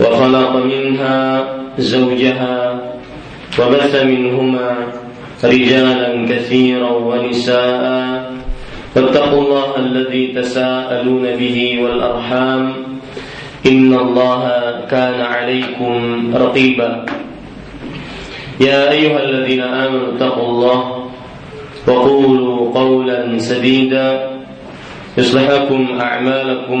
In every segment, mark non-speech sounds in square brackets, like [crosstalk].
وخلق منها زوجها وبث منهما رجالا كثيرا ونساء. واتقوا الله الذي تساءلون به والأرحام. إن الله كان عليكم رقيبا. يا أيها الذين آمنوا اتقوا الله وقولوا قولا سديدا. يصلح لكم أعمالكم.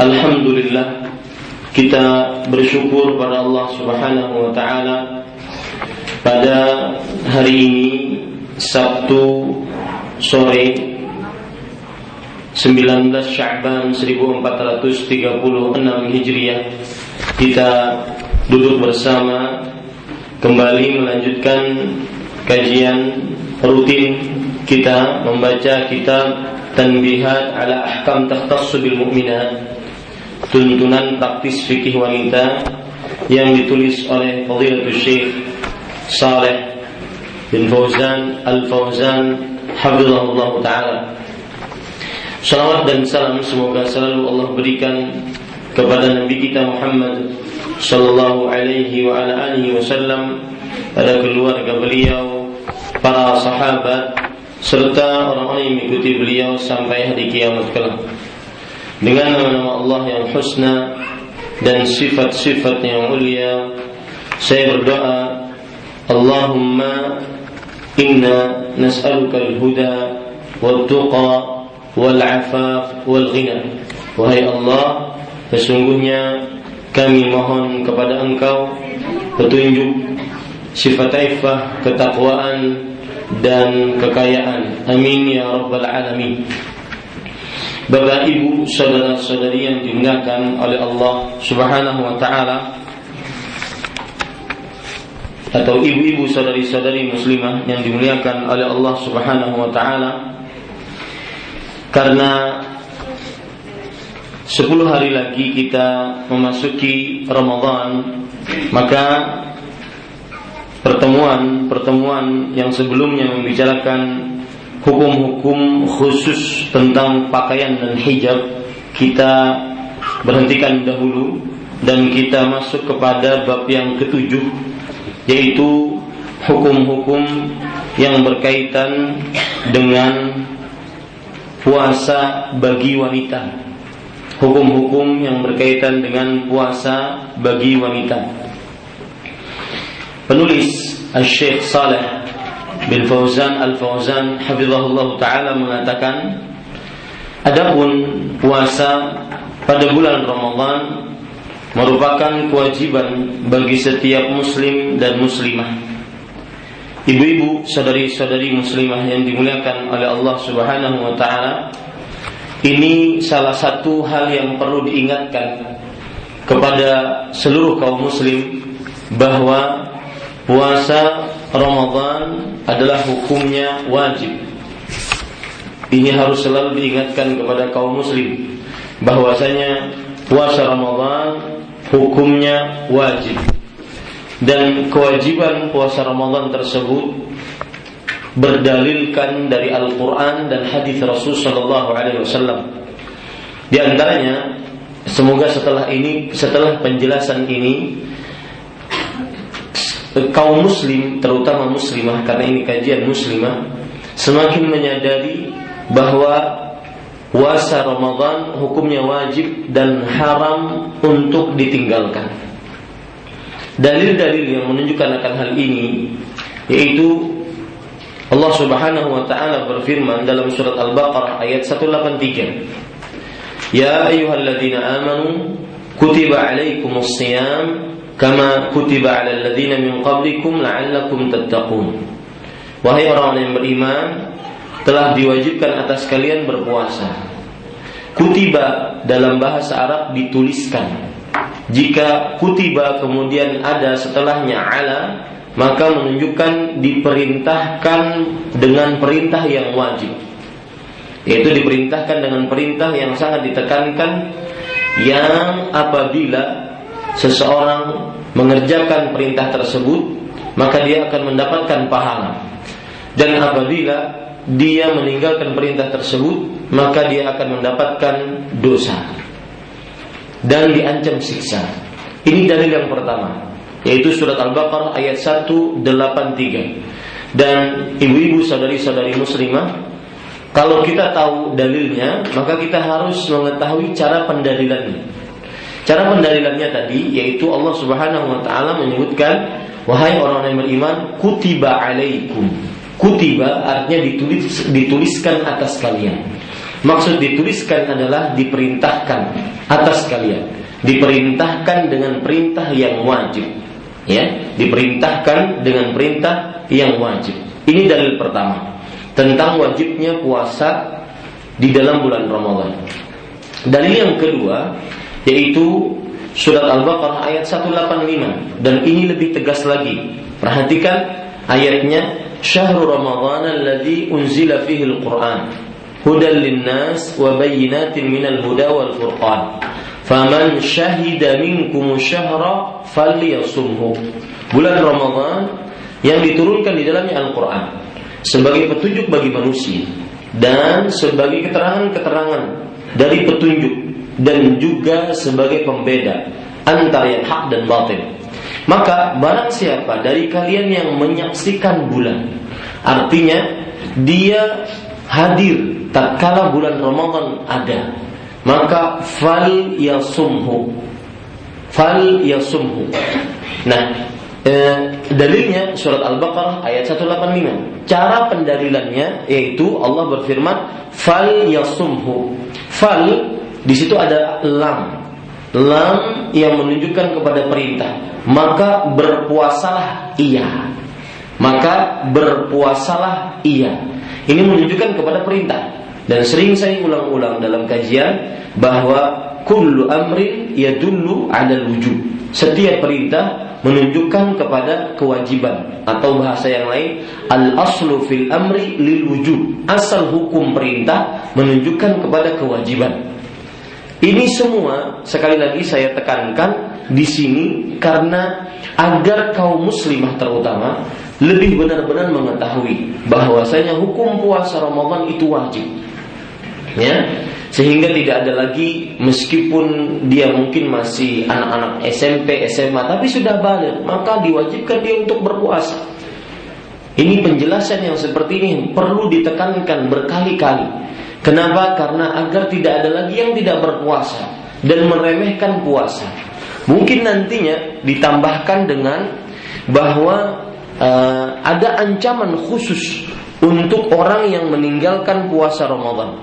Alhamdulillah kita bersyukur pada Allah Subhanahu wa taala. Pada hari ini Sabtu sore 19 Sya'ban 1436 Hijriah kita duduk bersama kembali melanjutkan kajian rutin kita membaca kitab Tanbihat ala Ahkam Takhtassu bil Mu'minat tuntunan praktis fikih wanita yang ditulis oleh Fadilatul Syekh Saleh bin Fauzan Al-Fauzan Hafizahullah Ta'ala. Salawat dan salam semoga selalu Allah berikan kepada Nabi kita Muhammad Sallallahu alaihi wa ala alihi wasallam pada keluarga beliau, para sahabat serta orang-orang yang mengikuti beliau sampai hari kiamat kelak dengan nama-nama Allah yang husna dan sifat-sifat yang mulia saya berdoa Allahumma inna nas'aluka al-huda wal-tuqa wal-afaf wal-ghina. Wahai Allah sesungguhnya kami mohon kepada engkau petunjuk sifat ifah ketakwaan dan kekayaan. Amin ya rabbal alamin Bapak Ibu, saudara-saudari yang dimuliakan oleh Allah Subhanahu wa taala atau ibu-ibu saudari-saudari muslimah yang dimuliakan oleh Allah Subhanahu wa taala karena 10 hari lagi kita memasuki Ramadan maka pertemuan-pertemuan yang sebelumnya membicarakan hukum-hukum khusus tentang pakaian dan hijab kita berhentikan dahulu dan kita masuk kepada bab yang ketujuh yaitu hukum-hukum yang berkaitan dengan puasa bagi wanita. Hukum-hukum yang berkaitan dengan puasa bagi wanita. Penulis Syekh Saleh bin Fauzan Al-Fauzan hafizahullah taala mengatakan adapun puasa pada bulan Ramadan merupakan kewajiban bagi setiap muslim dan muslimah. Ibu-ibu, saudari-saudari muslimah yang dimuliakan oleh Allah Subhanahu wa taala, ini salah satu hal yang perlu diingatkan kepada seluruh kaum muslim bahwa puasa Ramadan adalah hukumnya wajib. Ini harus selalu diingatkan kepada kaum muslim bahwasanya puasa Ramadan hukumnya wajib. dan kewajiban puasa Ramadan tersebut berdalilkan dari Al-Quran dan hadis Rasul Shallallahu Alaihi Wasallam. Di antaranya, semoga setelah ini, setelah penjelasan ini, kaum Muslim, terutama Muslimah, karena ini kajian Muslimah, semakin menyadari bahwa puasa Ramadan hukumnya wajib dan haram untuk ditinggalkan. Dalil-dalil yang menunjukkan akan hal ini yaitu Allah Subhanahu wa taala berfirman dalam surat Al-Baqarah ayat 183 Ya ayyuhalladzina amanu kutiba alaikumus shiyam kama kutiba alal ladzina min qablikum la'allakum tattaqun. Wahai orang yang beriman telah diwajibkan atas kalian berpuasa. Kutiba dalam bahasa Arab dituliskan. Jika kutiba kemudian ada setelahnya ala maka menunjukkan diperintahkan dengan perintah yang wajib. Yaitu diperintahkan dengan perintah yang sangat ditekankan yang apabila seseorang mengerjakan perintah tersebut maka dia akan mendapatkan pahala dan apabila dia meninggalkan perintah tersebut maka dia akan mendapatkan dosa dan diancam siksa. Ini dalil yang pertama, yaitu surat Al-Baqarah ayat 183. Dan ibu-ibu saudari-saudari muslimah, kalau kita tahu dalilnya, maka kita harus mengetahui cara pendalilannya. Cara pendalilannya tadi yaitu Allah Subhanahu wa taala menyebutkan wahai orang yang beriman kutiba alaikum. Kutiba artinya ditulis dituliskan atas kalian. Maksud dituliskan adalah diperintahkan atas kalian. Diperintahkan dengan perintah yang wajib. Ya, diperintahkan dengan perintah yang wajib. Ini dalil pertama tentang wajibnya puasa di dalam bulan Ramadan. Dalil yang kedua yaitu surat Al-Baqarah ayat 185 dan ini lebih tegas lagi. Perhatikan ayatnya Syahrul Ramadan alladzi unzila fihi al-Qur'an hudan linnas wa bayyinatin minal huda wal furqan. Faman syahida minkum syahra falyasumhu. Bulan Ramadan yang diturunkan di dalamnya Al-Qur'an sebagai petunjuk bagi manusia dan sebagai keterangan-keterangan dari petunjuk dan juga sebagai pembeda antara yang hak dan batin. Maka barang siapa dari kalian yang menyaksikan bulan, artinya dia hadir tatkala bulan Ramadan ada maka fal yasumhu. Fal yasumhu. Nah eh, dalilnya surat Al-Baqarah ayat 185 cara pendalilannya yaitu Allah berfirman fal yasumhu. Fal di situ ada lam lam yang menunjukkan kepada perintah maka berpuasalah ia maka berpuasalah ia ini menunjukkan kepada perintah dan sering saya ulang-ulang dalam kajian bahwa kullu amrin yadullu ala wujud. Setiap perintah menunjukkan kepada kewajiban atau bahasa yang lain al aslu fil amri lil wujud. Asal hukum perintah menunjukkan kepada kewajiban. Ini semua sekali lagi saya tekankan di sini karena agar kaum muslimah terutama lebih benar-benar mengetahui bahwasanya hukum puasa Ramadan itu wajib. Ya. Sehingga tidak ada lagi meskipun dia mungkin masih anak-anak SMP SMA tapi sudah balik maka diwajibkan dia untuk berpuasa. Ini penjelasan yang seperti ini perlu ditekankan berkali-kali kenapa karena agar tidak ada lagi yang tidak berpuasa dan meremehkan puasa mungkin nantinya ditambahkan dengan bahwa uh, ada ancaman khusus untuk orang yang meninggalkan puasa Ramadan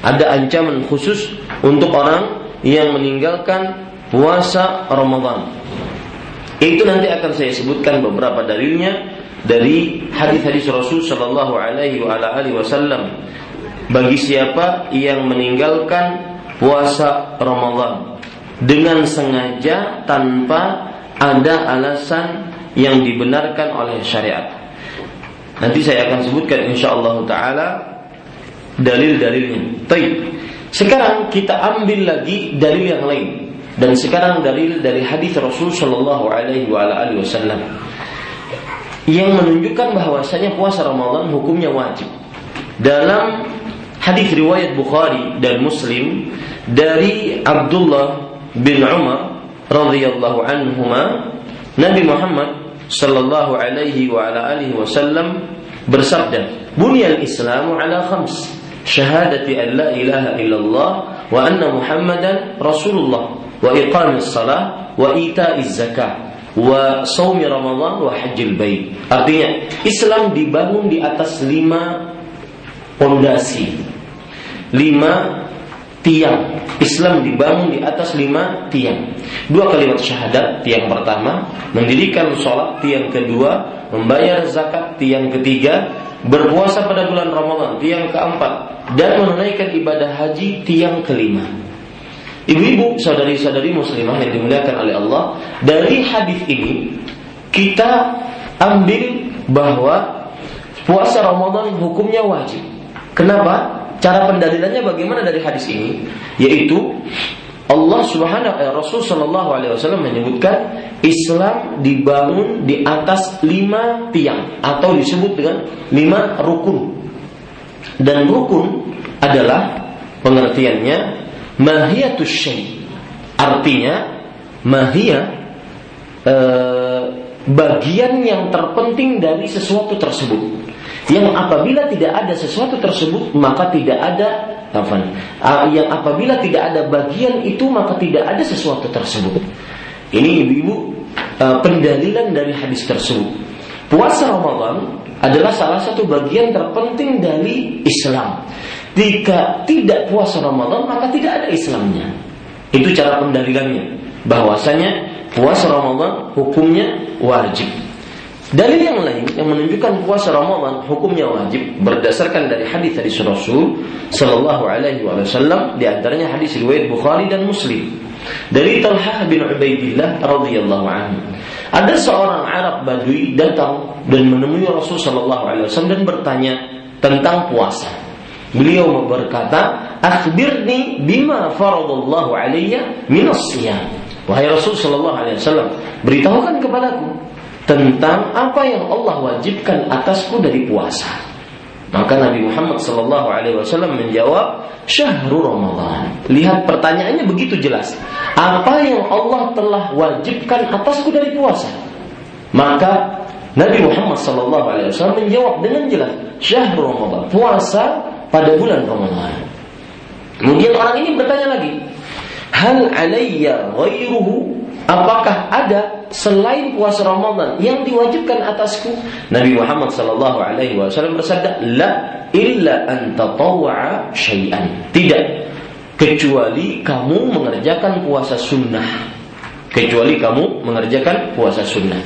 ada ancaman khusus untuk orang yang meninggalkan puasa Ramadan. Itu nanti akan saya sebutkan beberapa dalilnya dari hadis-hadis Rasul Shallallahu Alaihi Wasallam. Bagi siapa yang meninggalkan puasa Ramadan dengan sengaja tanpa ada alasan yang dibenarkan oleh syariat. Nanti saya akan sebutkan insya Allah Taala dalil-dalilnya. Baik. Sekarang kita ambil lagi dalil yang lain dan sekarang dalil dari hadis Rasul Shallallahu Alaihi Wasallam yang menunjukkan bahwasanya puasa Ramadan hukumnya wajib. Dalam hadis riwayat Bukhari dan Muslim dari Abdullah bin Umar radhiyallahu anhuma Nabi Muhammad sallallahu alaihi wa ala alihi wasallam bersabda, "Bunyal Islamu ala khams." Syahadati an la ilaha illallah wa anna Muhammadan Rasulullah wa iqamis salah wa ita'iz zakah wa saumi Ramadan wa hajjil bait. Artinya Islam dibangun di atas lima pondasi. Lima tiang. Islam dibangun di atas lima tiang. Dua kalimat syahadat, tiang pertama, mendirikan sholat, tiang kedua, membayar zakat, tiang ketiga, berpuasa pada bulan Ramadan, tiang keempat, dan menunaikan ibadah haji, tiang kelima. Ibu-ibu, saudari-saudari muslimah yang dimuliakan oleh Allah, dari hadis ini kita ambil bahwa puasa Ramadan hukumnya wajib. Kenapa? Cara pendalilannya bagaimana dari hadis ini? Yaitu Allah Subhanahu eh, Rasul Shallallahu Alaihi Wasallam menyebutkan Islam dibangun di atas lima tiang atau disebut dengan lima rukun. Dan rukun adalah pengertiannya mahiyatus syai. Artinya mahia eh, bagian yang terpenting dari sesuatu tersebut yang apabila tidak ada sesuatu tersebut maka tidak ada apa uh, yang apabila tidak ada bagian itu maka tidak ada sesuatu tersebut. Ini ibu-ibu uh, pendalilan dari hadis tersebut. Puasa Ramadan adalah salah satu bagian terpenting dari Islam. Jika tidak puasa Ramadan maka tidak ada Islamnya. Itu cara pendalilannya. Bahwasanya puasa Ramadan hukumnya wajib Dalil yang lain yang menunjukkan puasa Ramadan hukumnya wajib berdasarkan dari hadis dari Rasul Shallallahu Alaihi Wasallam di antaranya hadis riwayat Bukhari dan Muslim dari Talhah bin Ubaidillah radhiyallahu anhu. Ada seorang Arab Badui datang dan menemui Rasul Shallallahu Alaihi Wasallam dan bertanya tentang puasa. Beliau berkata, "Akhbirni bima faradallahu alayya min siyam." Wahai Rasul Shallallahu Alaihi Wasallam, beritahukan kepadaku tentang apa yang Allah wajibkan atasku dari puasa. Maka Nabi Muhammad Sallallahu Alaihi Wasallam menjawab, Syahrul Ramadan. Lihat pertanyaannya begitu jelas. Apa yang Allah telah wajibkan atasku dari puasa? Maka Nabi Muhammad Sallallahu Alaihi Wasallam menjawab dengan jelas, Syahrul Ramadan. Puasa pada bulan Ramadan. Kemudian orang ini bertanya lagi, Hal alayya ghairuhu Apakah ada selain puasa Ramadan yang diwajibkan atasku? Nabi Muhammad sallallahu alaihi wasallam bersabda, "La illa an tatawwa syai'an." Tidak kecuali kamu mengerjakan puasa sunnah. Kecuali kamu mengerjakan puasa sunnah.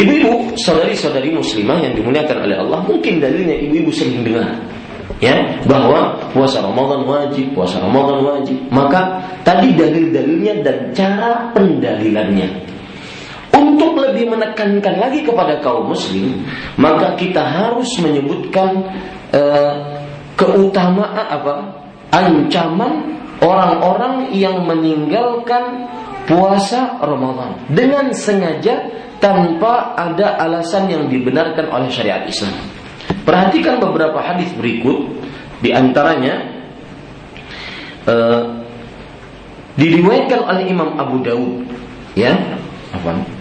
Ibu-ibu, saudari-saudari muslimah yang dimuliakan oleh Allah, mungkin dalilnya ibu-ibu sering dengar ya bahwa puasa Ramadan wajib, puasa Ramadan wajib. Maka tadi dalil-dalilnya dan cara pendalilannya. Untuk lebih menekankan lagi kepada kaum muslim, maka kita harus menyebutkan uh, keutamaan apa? ancaman orang-orang yang meninggalkan puasa Ramadan dengan sengaja tanpa ada alasan yang dibenarkan oleh syariat Islam. Perhatikan beberapa hadis berikut di antaranya uh, diriwayatkan oleh Imam Abu Dawud ya apa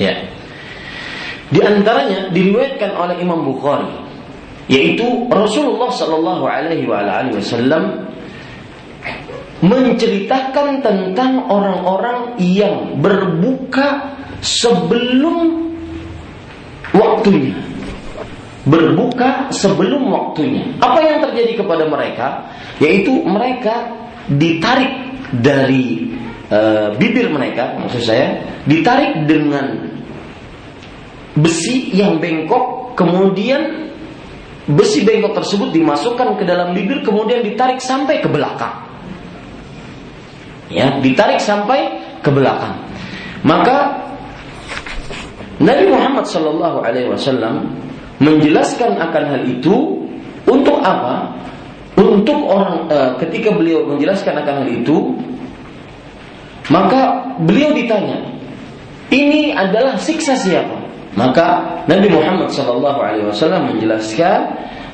ya di antaranya diriwayatkan oleh Imam Bukhari yaitu Rasulullah Shallallahu Alaihi Wasallam menceritakan tentang orang-orang yang berbuka sebelum waktunya. Berbuka sebelum waktunya. Apa yang terjadi kepada mereka? Yaitu mereka ditarik dari uh, bibir mereka, maksud saya, ditarik dengan besi yang bengkok, kemudian besi bengkok tersebut dimasukkan ke dalam bibir, kemudian ditarik sampai ke belakang ya ditarik sampai ke belakang maka Nabi Muhammad Shallallahu Alaihi Wasallam menjelaskan akan hal itu untuk apa? Untuk orang e, ketika beliau menjelaskan akan hal itu, maka beliau ditanya, ini adalah siksa siapa? Maka Nabi Muhammad SAW menjelaskan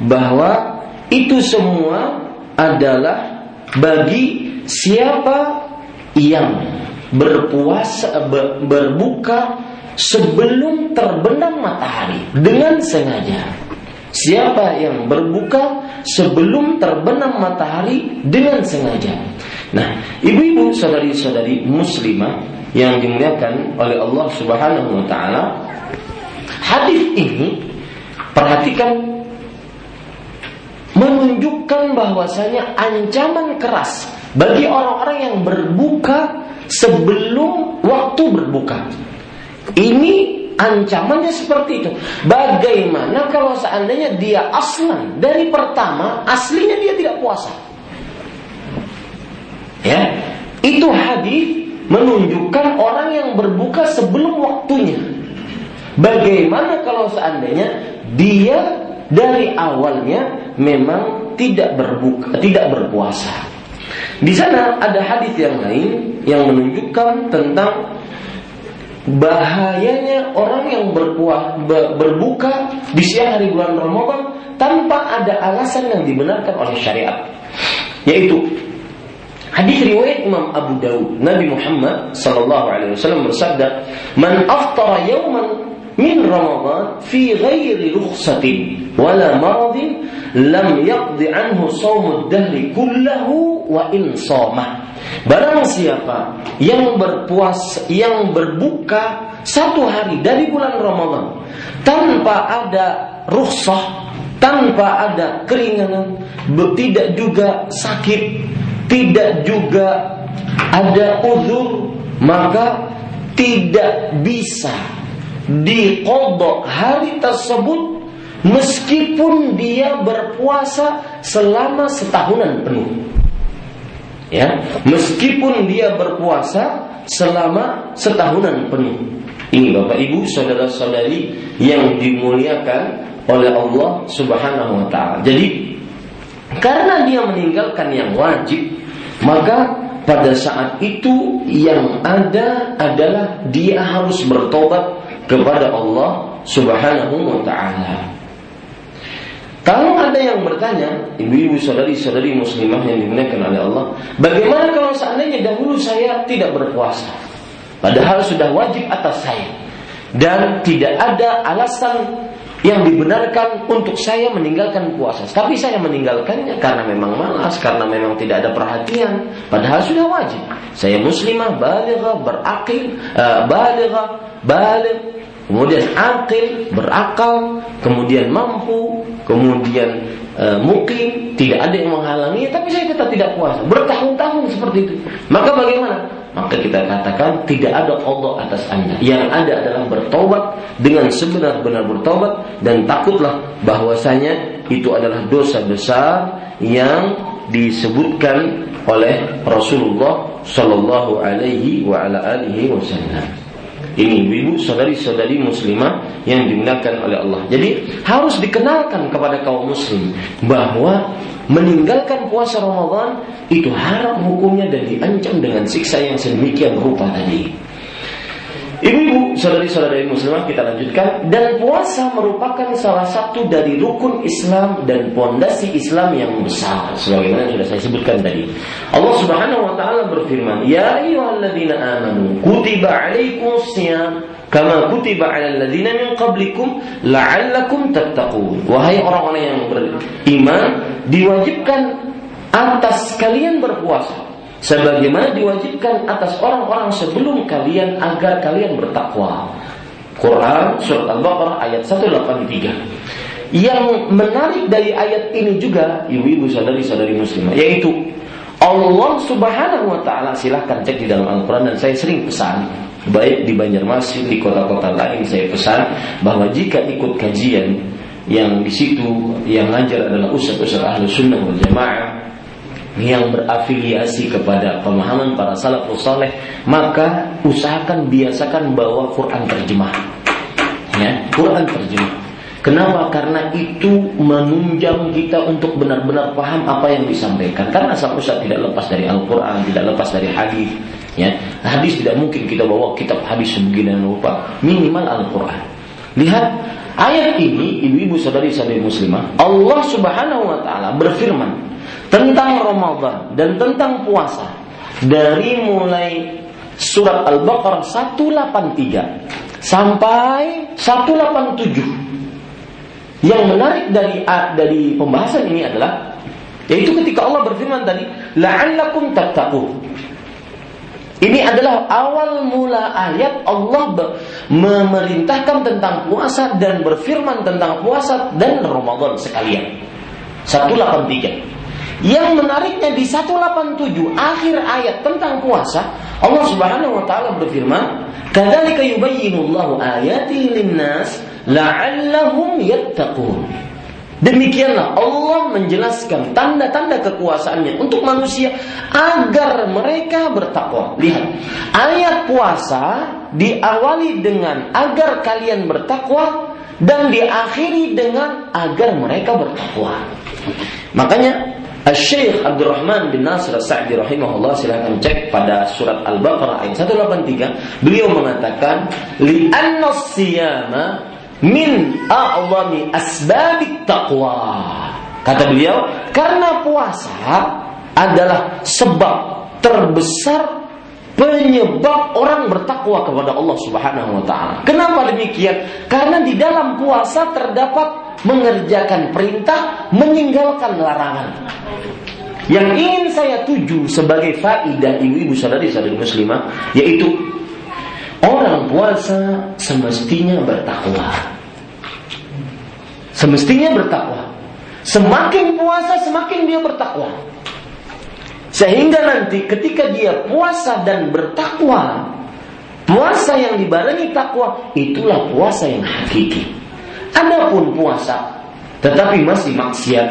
bahwa itu semua adalah bagi siapa yang berpuasa berbuka sebelum terbenam matahari dengan sengaja. Siapa yang berbuka sebelum terbenam matahari dengan sengaja. Nah, ibu-ibu, saudari-saudari muslimah yang dimuliakan oleh Allah Subhanahu wa taala, hadis ini perhatikan menunjukkan bahwasanya ancaman keras bagi orang-orang yang berbuka sebelum waktu berbuka. Ini ancamannya seperti itu. Bagaimana kalau seandainya dia aslan dari pertama aslinya dia tidak puasa? Ya, itu hadis menunjukkan orang yang berbuka sebelum waktunya. Bagaimana kalau seandainya dia dari awalnya memang tidak berbuka, tidak berpuasa? Di sana ada hadis yang lain yang menunjukkan tentang bahayanya orang yang berpuas, berbuka di siang hari bulan Ramadan tanpa ada alasan yang dibenarkan oleh syariat. Yaitu hadis riwayat Imam Abu Dawud Nabi Muhammad sallallahu alaihi wasallam bersabda, "Man aftara yawman min Ramadan fi ghairi rukhsatin wala maradin lam yaqdi anhu shawmud dahri kullahu wa in shomah." Barang siapa yang berpuas, yang berbuka satu hari dari bulan Ramadan tanpa ada rukhsah, tanpa ada keringanan, tidak juga sakit, tidak juga ada uzur, maka tidak bisa dikodok hari tersebut meskipun dia berpuasa selama setahunan penuh. Ya, meskipun dia berpuasa selama setahunan penuh. Ini Bapak Ibu, saudara-saudari yang dimuliakan oleh Allah Subhanahu wa taala. Jadi karena dia meninggalkan yang wajib, maka pada saat itu yang ada adalah dia harus bertobat kepada Allah Subhanahu wa taala. Kalau ada yang bertanya, ibu-ibu saudari-saudari muslimah yang dimuliakan oleh Allah, bagaimana kalau seandainya dahulu saya tidak berpuasa? Padahal sudah wajib atas saya. Dan tidak ada alasan yang dibenarkan untuk saya meninggalkan puasa. Tapi saya meninggalkannya karena memang malas, karena memang tidak ada perhatian. Padahal sudah wajib. Saya muslimah, baligha, berakil, uh, baligha, baligh, kemudian akil, berakal, kemudian mampu, kemudian e, mukim, tidak ada yang menghalangi, tapi saya tetap tidak puasa. Bertahun-tahun seperti itu. Maka bagaimana? Maka kita katakan tidak ada Allah atas anda. Yang ada adalah bertobat dengan sebenar-benar bertobat dan takutlah bahwasanya itu adalah dosa besar yang disebutkan oleh Rasulullah Shallallahu Alaihi Wasallam. Ini ibu saudari-saudari muslimah yang dimuliakan oleh Allah. Jadi harus dikenalkan kepada kaum muslim bahwa meninggalkan puasa Ramadan itu haram hukumnya dan diancam dengan siksa yang sedemikian rupa tadi. Saudari-saudari muslimah kita lanjutkan dan puasa merupakan salah satu dari rukun Islam dan pondasi Islam yang besar sebagaimana sudah saya sebutkan tadi. Allah Subhanahu wa taala berfirman, "Ya ayyuhalladzina amanu, kutiba 'alaikumus shiyam kama kutiba 'alal ladzina min qablikum la'allakum tattaqun." Wahai orang-orang yang beriman, diwajibkan atas kalian berpuasa sebagaimana diwajibkan atas orang-orang sebelum kalian agar kalian bertakwa. Quran surat Al-Baqarah ayat 183. Yang menarik dari ayat ini juga ibu-ibu sadari-sadari muslimah yaitu Allah Subhanahu wa taala silahkan cek di dalam Al-Qur'an dan saya sering pesan baik di Banjarmasin di kota-kota lain saya pesan bahwa jika ikut kajian yang di situ yang ngajar adalah ustaz-ustaz ahlu sunnah wal jamaah yang berafiliasi kepada pemahaman para salafus saleh, maka usahakan biasakan bawa Quran terjemah. Ya, Quran terjemah. Kenapa? Karena itu menunjang kita untuk benar-benar paham apa yang disampaikan. Karena sang Ustaz tidak lepas dari Al-Quran, tidak lepas dari hadis. Ya, hadis tidak mungkin kita bawa kitab hadis sebegini lupa. Minimal Al-Quran. Lihat ayat ini, ibu-ibu saudari-saudari muslimah, Allah Subhanahu wa taala berfirman tentang Ramadan dan tentang puasa dari mulai surat Al-Baqarah 183 sampai 187 yang menarik dari dari pembahasan ini adalah yaitu ketika Allah berfirman tadi, la'allakum tattaqun. Ini adalah awal mula ayat Allah memerintahkan tentang puasa dan berfirman tentang puasa dan Ramadan sekalian. 183. Yang menariknya di 187 akhir ayat tentang puasa, Allah Subhanahu wa taala berfirman, "Kadzalika yubayyinullahu ayatihi lin-nas la'allahum yattaqun. Demikianlah Allah menjelaskan tanda-tanda kekuasaannya untuk manusia agar mereka bertakwa. Lihat, ayat puasa diawali dengan agar kalian bertakwa dan diakhiri dengan agar mereka bertakwa. Makanya Syekh Abdurrahman bin Nasr Sa'di rahimahullah silahkan cek pada surat Al-Baqarah ayat 183 beliau mengatakan li'anna siyama min a'zami asbabit taqwa. Kata beliau, karena puasa adalah sebab terbesar penyebab orang bertakwa kepada Allah Subhanahu wa taala. Kenapa demikian? Karena di dalam puasa terdapat mengerjakan perintah, meninggalkan larangan. Yang ingin saya tuju sebagai faidah ibu-ibu saudari-saudari muslimah yaitu Orang puasa semestinya bertakwa. Semestinya bertakwa. Semakin puasa semakin dia bertakwa. Sehingga nanti ketika dia puasa dan bertakwa, puasa yang dibarengi takwa itulah puasa yang hakiki. Adapun puasa tetapi masih maksiat,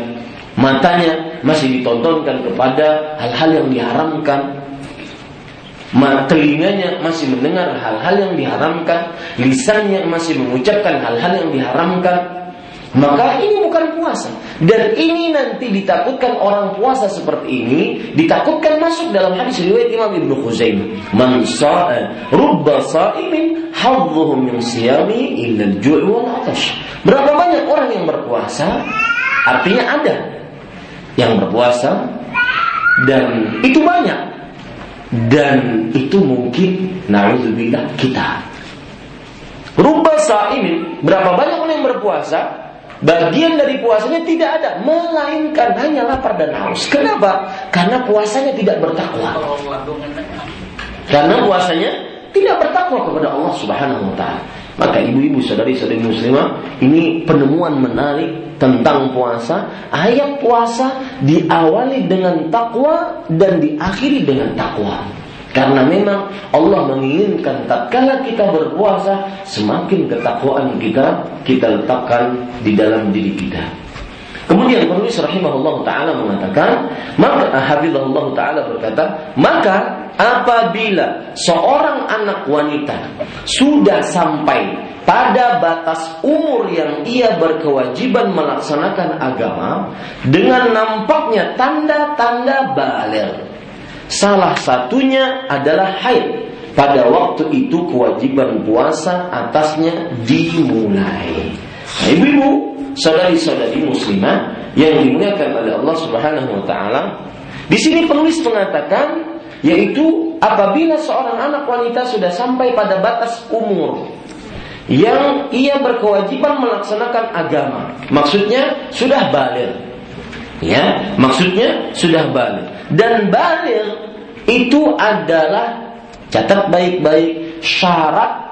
matanya masih ditontonkan kepada hal-hal yang diharamkan, telinganya masih mendengar hal-hal yang diharamkan, lisannya masih mengucapkan hal-hal yang diharamkan, maka ini bukan puasa. Dan ini nanti ditakutkan orang puasa seperti ini ditakutkan masuk dalam hadis riwayat Imam Ibnu Khuzaimah. Man sa'a rubba sa'imin hadzuhu min siyami illa al-ju' wal atash. Berapa banyak orang yang berpuasa? Artinya ada yang berpuasa dan itu banyak dan itu mungkin naudzubillah kita. Rubah ini berapa banyak orang yang berpuasa, bagian dari puasanya tidak ada, melainkan hanya lapar dan haus. Kenapa? Karena puasanya tidak bertakwa. Karena puasanya tidak bertakwa kepada Allah Subhanahu wa taala. Maka ibu-ibu saudari-saudari muslimah, ini penemuan menarik tentang puasa. Ayat puasa diawali dengan takwa dan diakhiri dengan takwa. Karena memang Allah menginginkan tatkala kita berpuasa semakin ketakwaan kita kita letakkan di dalam diri kita. Kemudian penulis rahimahullah taala mengatakan, maka hafizahullah taala berkata, maka apabila seorang anak wanita sudah sampai pada batas umur yang ia berkewajiban melaksanakan agama dengan nampaknya tanda-tanda balik. Salah satunya adalah haid. Pada waktu itu kewajiban puasa atasnya dimulai. Nah, ibu-ibu, saudari-saudari muslimah yang dimuliakan oleh Allah Subhanahu wa taala. Di sini penulis mengatakan yaitu apabila seorang anak wanita sudah sampai pada batas umur yang ia berkewajiban melaksanakan agama. Maksudnya sudah balik. Ya, maksudnya sudah balik. Dan balik itu adalah catat baik-baik syarat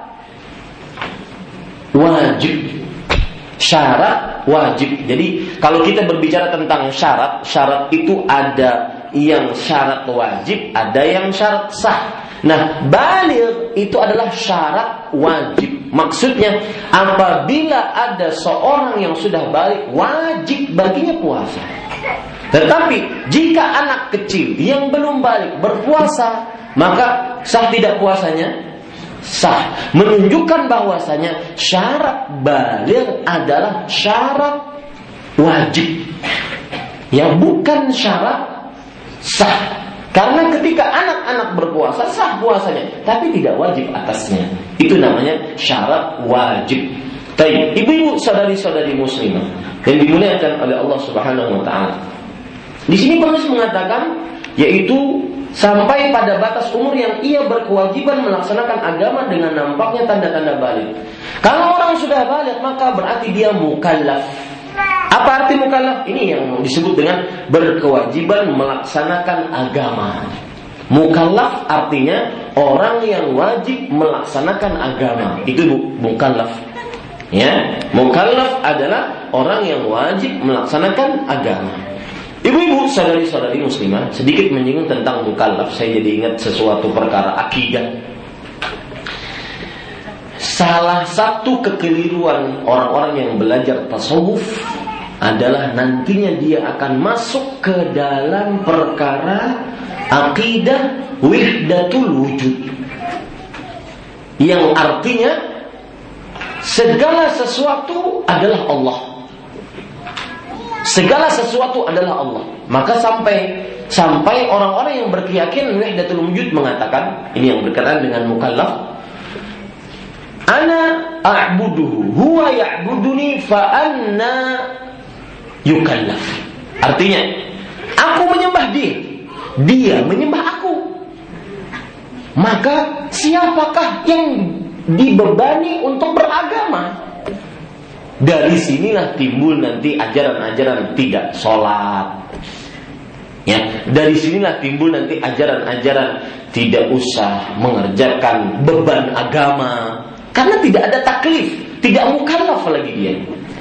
wajib syarat wajib. Jadi kalau kita berbicara tentang syarat, syarat itu ada yang syarat wajib, ada yang syarat sah. Nah, balik itu adalah syarat wajib. Maksudnya, apabila ada seorang yang sudah balik, wajib baginya puasa. Tetapi jika anak kecil yang belum balik berpuasa, maka sah tidak puasanya? sah menunjukkan bahwasanya syarat balik adalah syarat wajib ya bukan syarat sah karena ketika anak-anak berpuasa sah puasanya tapi tidak wajib atasnya itu namanya syarat wajib Baik, ibu-ibu saudari-saudari muslimah yang dimuliakan oleh Allah Subhanahu wa taala. Di sini penulis mengatakan yaitu sampai pada batas umur yang ia berkewajiban melaksanakan agama dengan nampaknya tanda-tanda balik. Kalau orang sudah balik maka berarti dia mukallaf. Apa arti mukallaf? Ini yang disebut dengan berkewajiban melaksanakan agama. Mukallaf artinya orang yang wajib melaksanakan agama. Itu mukallaf. Ya, mukallaf adalah orang yang wajib melaksanakan agama. Ibu-ibu, saudari-saudari muslimah, sedikit menyinggung tentang mukallaf, saya jadi ingat sesuatu perkara akidah. Salah satu kekeliruan orang-orang yang belajar tasawuf adalah nantinya dia akan masuk ke dalam perkara akidah wihdatul wujud. Yang artinya segala sesuatu adalah Allah. Segala sesuatu adalah Allah. Maka sampai sampai orang-orang yang berkeyakinan wahdatul wujud mengatakan ini yang berkaitan dengan mukallaf ana a'buduhu huwa ya'buduni fa anna yukallaf. Artinya, aku menyembah dia, dia menyembah aku. Maka siapakah yang dibebani untuk beragama? Dari sinilah timbul nanti ajaran-ajaran tidak sholat. Ya, dari sinilah timbul nanti ajaran-ajaran tidak usah mengerjakan beban agama karena tidak ada taklif, tidak mukallaf lagi dia.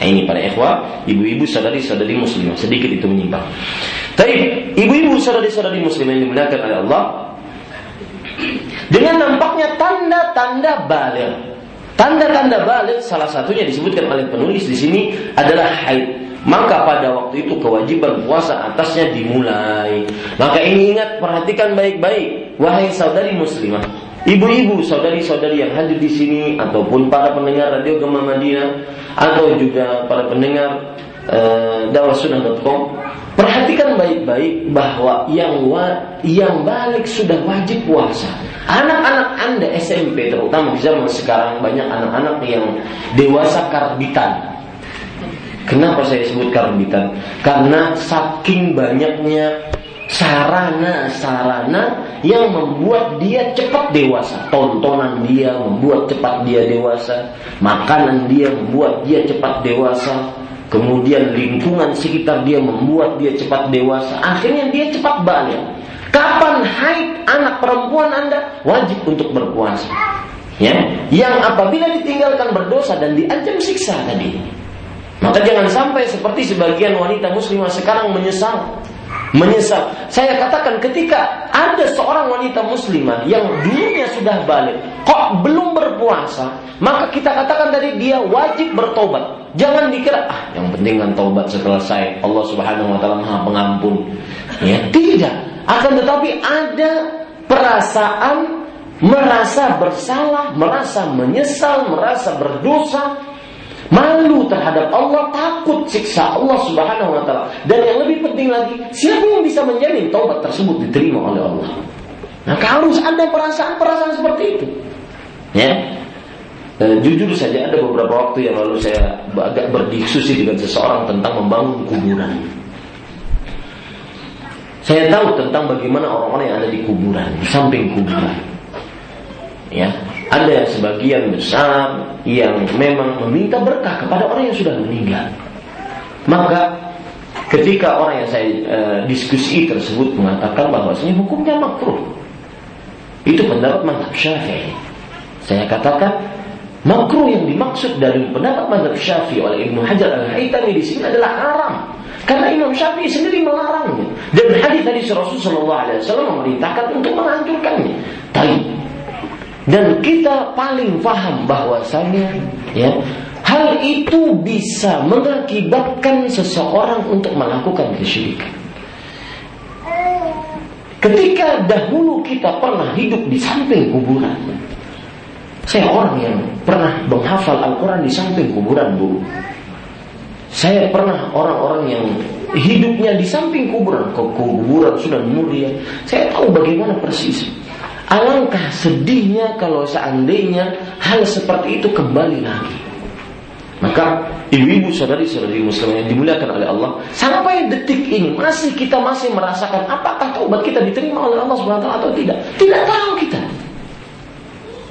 Nah, ini para ikhwah, ibu-ibu, saudari-saudari muslimah, sedikit itu menyimpang. Tapi ibu-ibu, saudari-saudari muslimah yang dimuliakan oleh Allah, dengan nampaknya tanda-tanda balik Tanda-tanda balik salah satunya disebutkan oleh penulis di sini adalah haid. Maka pada waktu itu kewajiban puasa atasnya dimulai. Maka ini ingat perhatikan baik-baik wahai saudari muslimah. Ibu-ibu, saudari-saudari yang hadir di sini ataupun para pendengar radio Gema Madinah atau juga para pendengar uh, dakwahsunnah.com Perhatikan baik-baik bahwa yang wa, yang balik sudah wajib puasa. Anak-anak Anda SMP terutama zaman sekarang banyak anak-anak yang dewasa karbitan. Kenapa saya sebut karbitan? Karena saking banyaknya sarana-sarana yang membuat dia cepat dewasa. Tontonan dia membuat cepat dia dewasa, makanan dia membuat dia cepat dewasa, Kemudian lingkungan sekitar dia membuat dia cepat dewasa. Akhirnya dia cepat balik. Kapan haid anak perempuan Anda wajib untuk berpuasa? Ya, yang apabila ditinggalkan berdosa dan diancam siksa tadi. Maka jangan sampai seperti sebagian wanita muslimah sekarang menyesal menyesal. Saya katakan ketika ada seorang wanita muslimah yang dulunya sudah balik, kok belum berpuasa, maka kita katakan dari dia wajib bertobat. Jangan dikira ah yang penting kan tobat selesai. Allah Subhanahu wa taala Maha Pengampun. Ya, tidak. Akan tetapi ada perasaan merasa bersalah, merasa menyesal, merasa berdosa, malu terhadap Allah, takut siksa Allah Subhanahu wa taala. Dan yang lebih penting lagi, siapa yang bisa menjamin taubat tersebut diterima oleh Allah? Nah, harus ada perasaan-perasaan seperti itu. Ya. Dan jujur saja ada beberapa waktu yang lalu saya agak berdiskusi dengan seseorang tentang membangun kuburan. Saya tahu tentang bagaimana orang-orang yang ada di kuburan, di samping kuburan. Ya, ada sebagian besar yang memang meminta berkah kepada orang yang sudah meninggal. Maka ketika orang yang saya e, diskusi tersebut mengatakan bahwasanya hukumnya makruh. Itu pendapat mazhab Syafi'i. Saya katakan makruh yang dimaksud dari pendapat mazhab Syafi'i oleh Ibnu Hajar Al-Haytami di sini adalah haram. Karena Imam Syafi'i sendiri melarangnya. Dan hadis dari Rasulullah SAW memerintahkan untuk menghancurkannya. Tapi dan kita paling paham bahwasanya ya hal itu bisa mengakibatkan seseorang untuk melakukan kesyirikan. Ketika dahulu kita pernah hidup di samping kuburan, Saya orang yang pernah menghafal Al-Quran di samping kuburan, Bu. Saya pernah orang-orang yang hidupnya di samping kuburan, ke kuburan sudah mulia. Saya tahu bagaimana persis. Alangkah sedihnya kalau seandainya hal seperti itu kembali lagi. Maka ibu-ibu saudari-saudari muslim yang dimuliakan oleh Allah, sampai detik ini masih kita masih merasakan apakah taubat kita diterima oleh Allah Subhanahu atau tidak? Tidak tahu kita.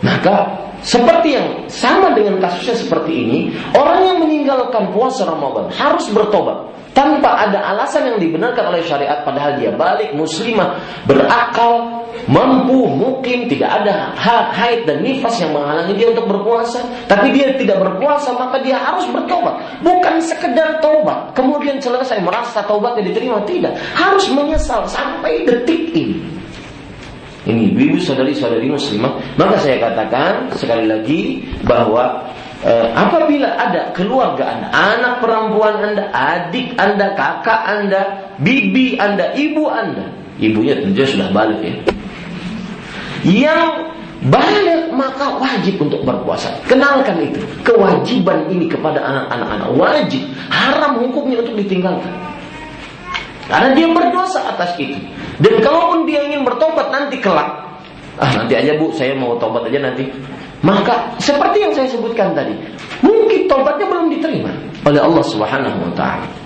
Maka seperti yang sama dengan kasusnya seperti ini, orang yang meninggalkan puasa Ramadan harus bertobat tanpa ada alasan yang dibenarkan oleh syariat padahal dia balik muslimah berakal mampu mungkin tidak ada haid dan nifas yang menghalangi dia untuk berpuasa. Tapi dia tidak berpuasa maka dia harus bertobat. Bukan sekedar tobat. Kemudian selesai merasa tobatnya diterima? Tidak. Harus menyesal sampai detik ini. Ini ibu saudari-saudari muslimah maka saya katakan sekali lagi bahwa eh, apabila ada keluarga Anda, anak perempuan Anda, adik Anda, kakak Anda, bibi Anda, ibu Anda, ibunya tentu sudah balik ya. Yang balik maka wajib untuk berpuasa. Kenalkan itu. Kewajiban ini kepada anak-anak anak wajib. Haram hukumnya untuk ditinggalkan. Karena dia berdosa atas itu. Dan kalaupun dia ingin bertobat nanti kelak. Ah nanti aja bu, saya mau tobat aja nanti. Maka seperti yang saya sebutkan tadi, mungkin tobatnya belum diterima oleh Allah Subhanahu wa taala.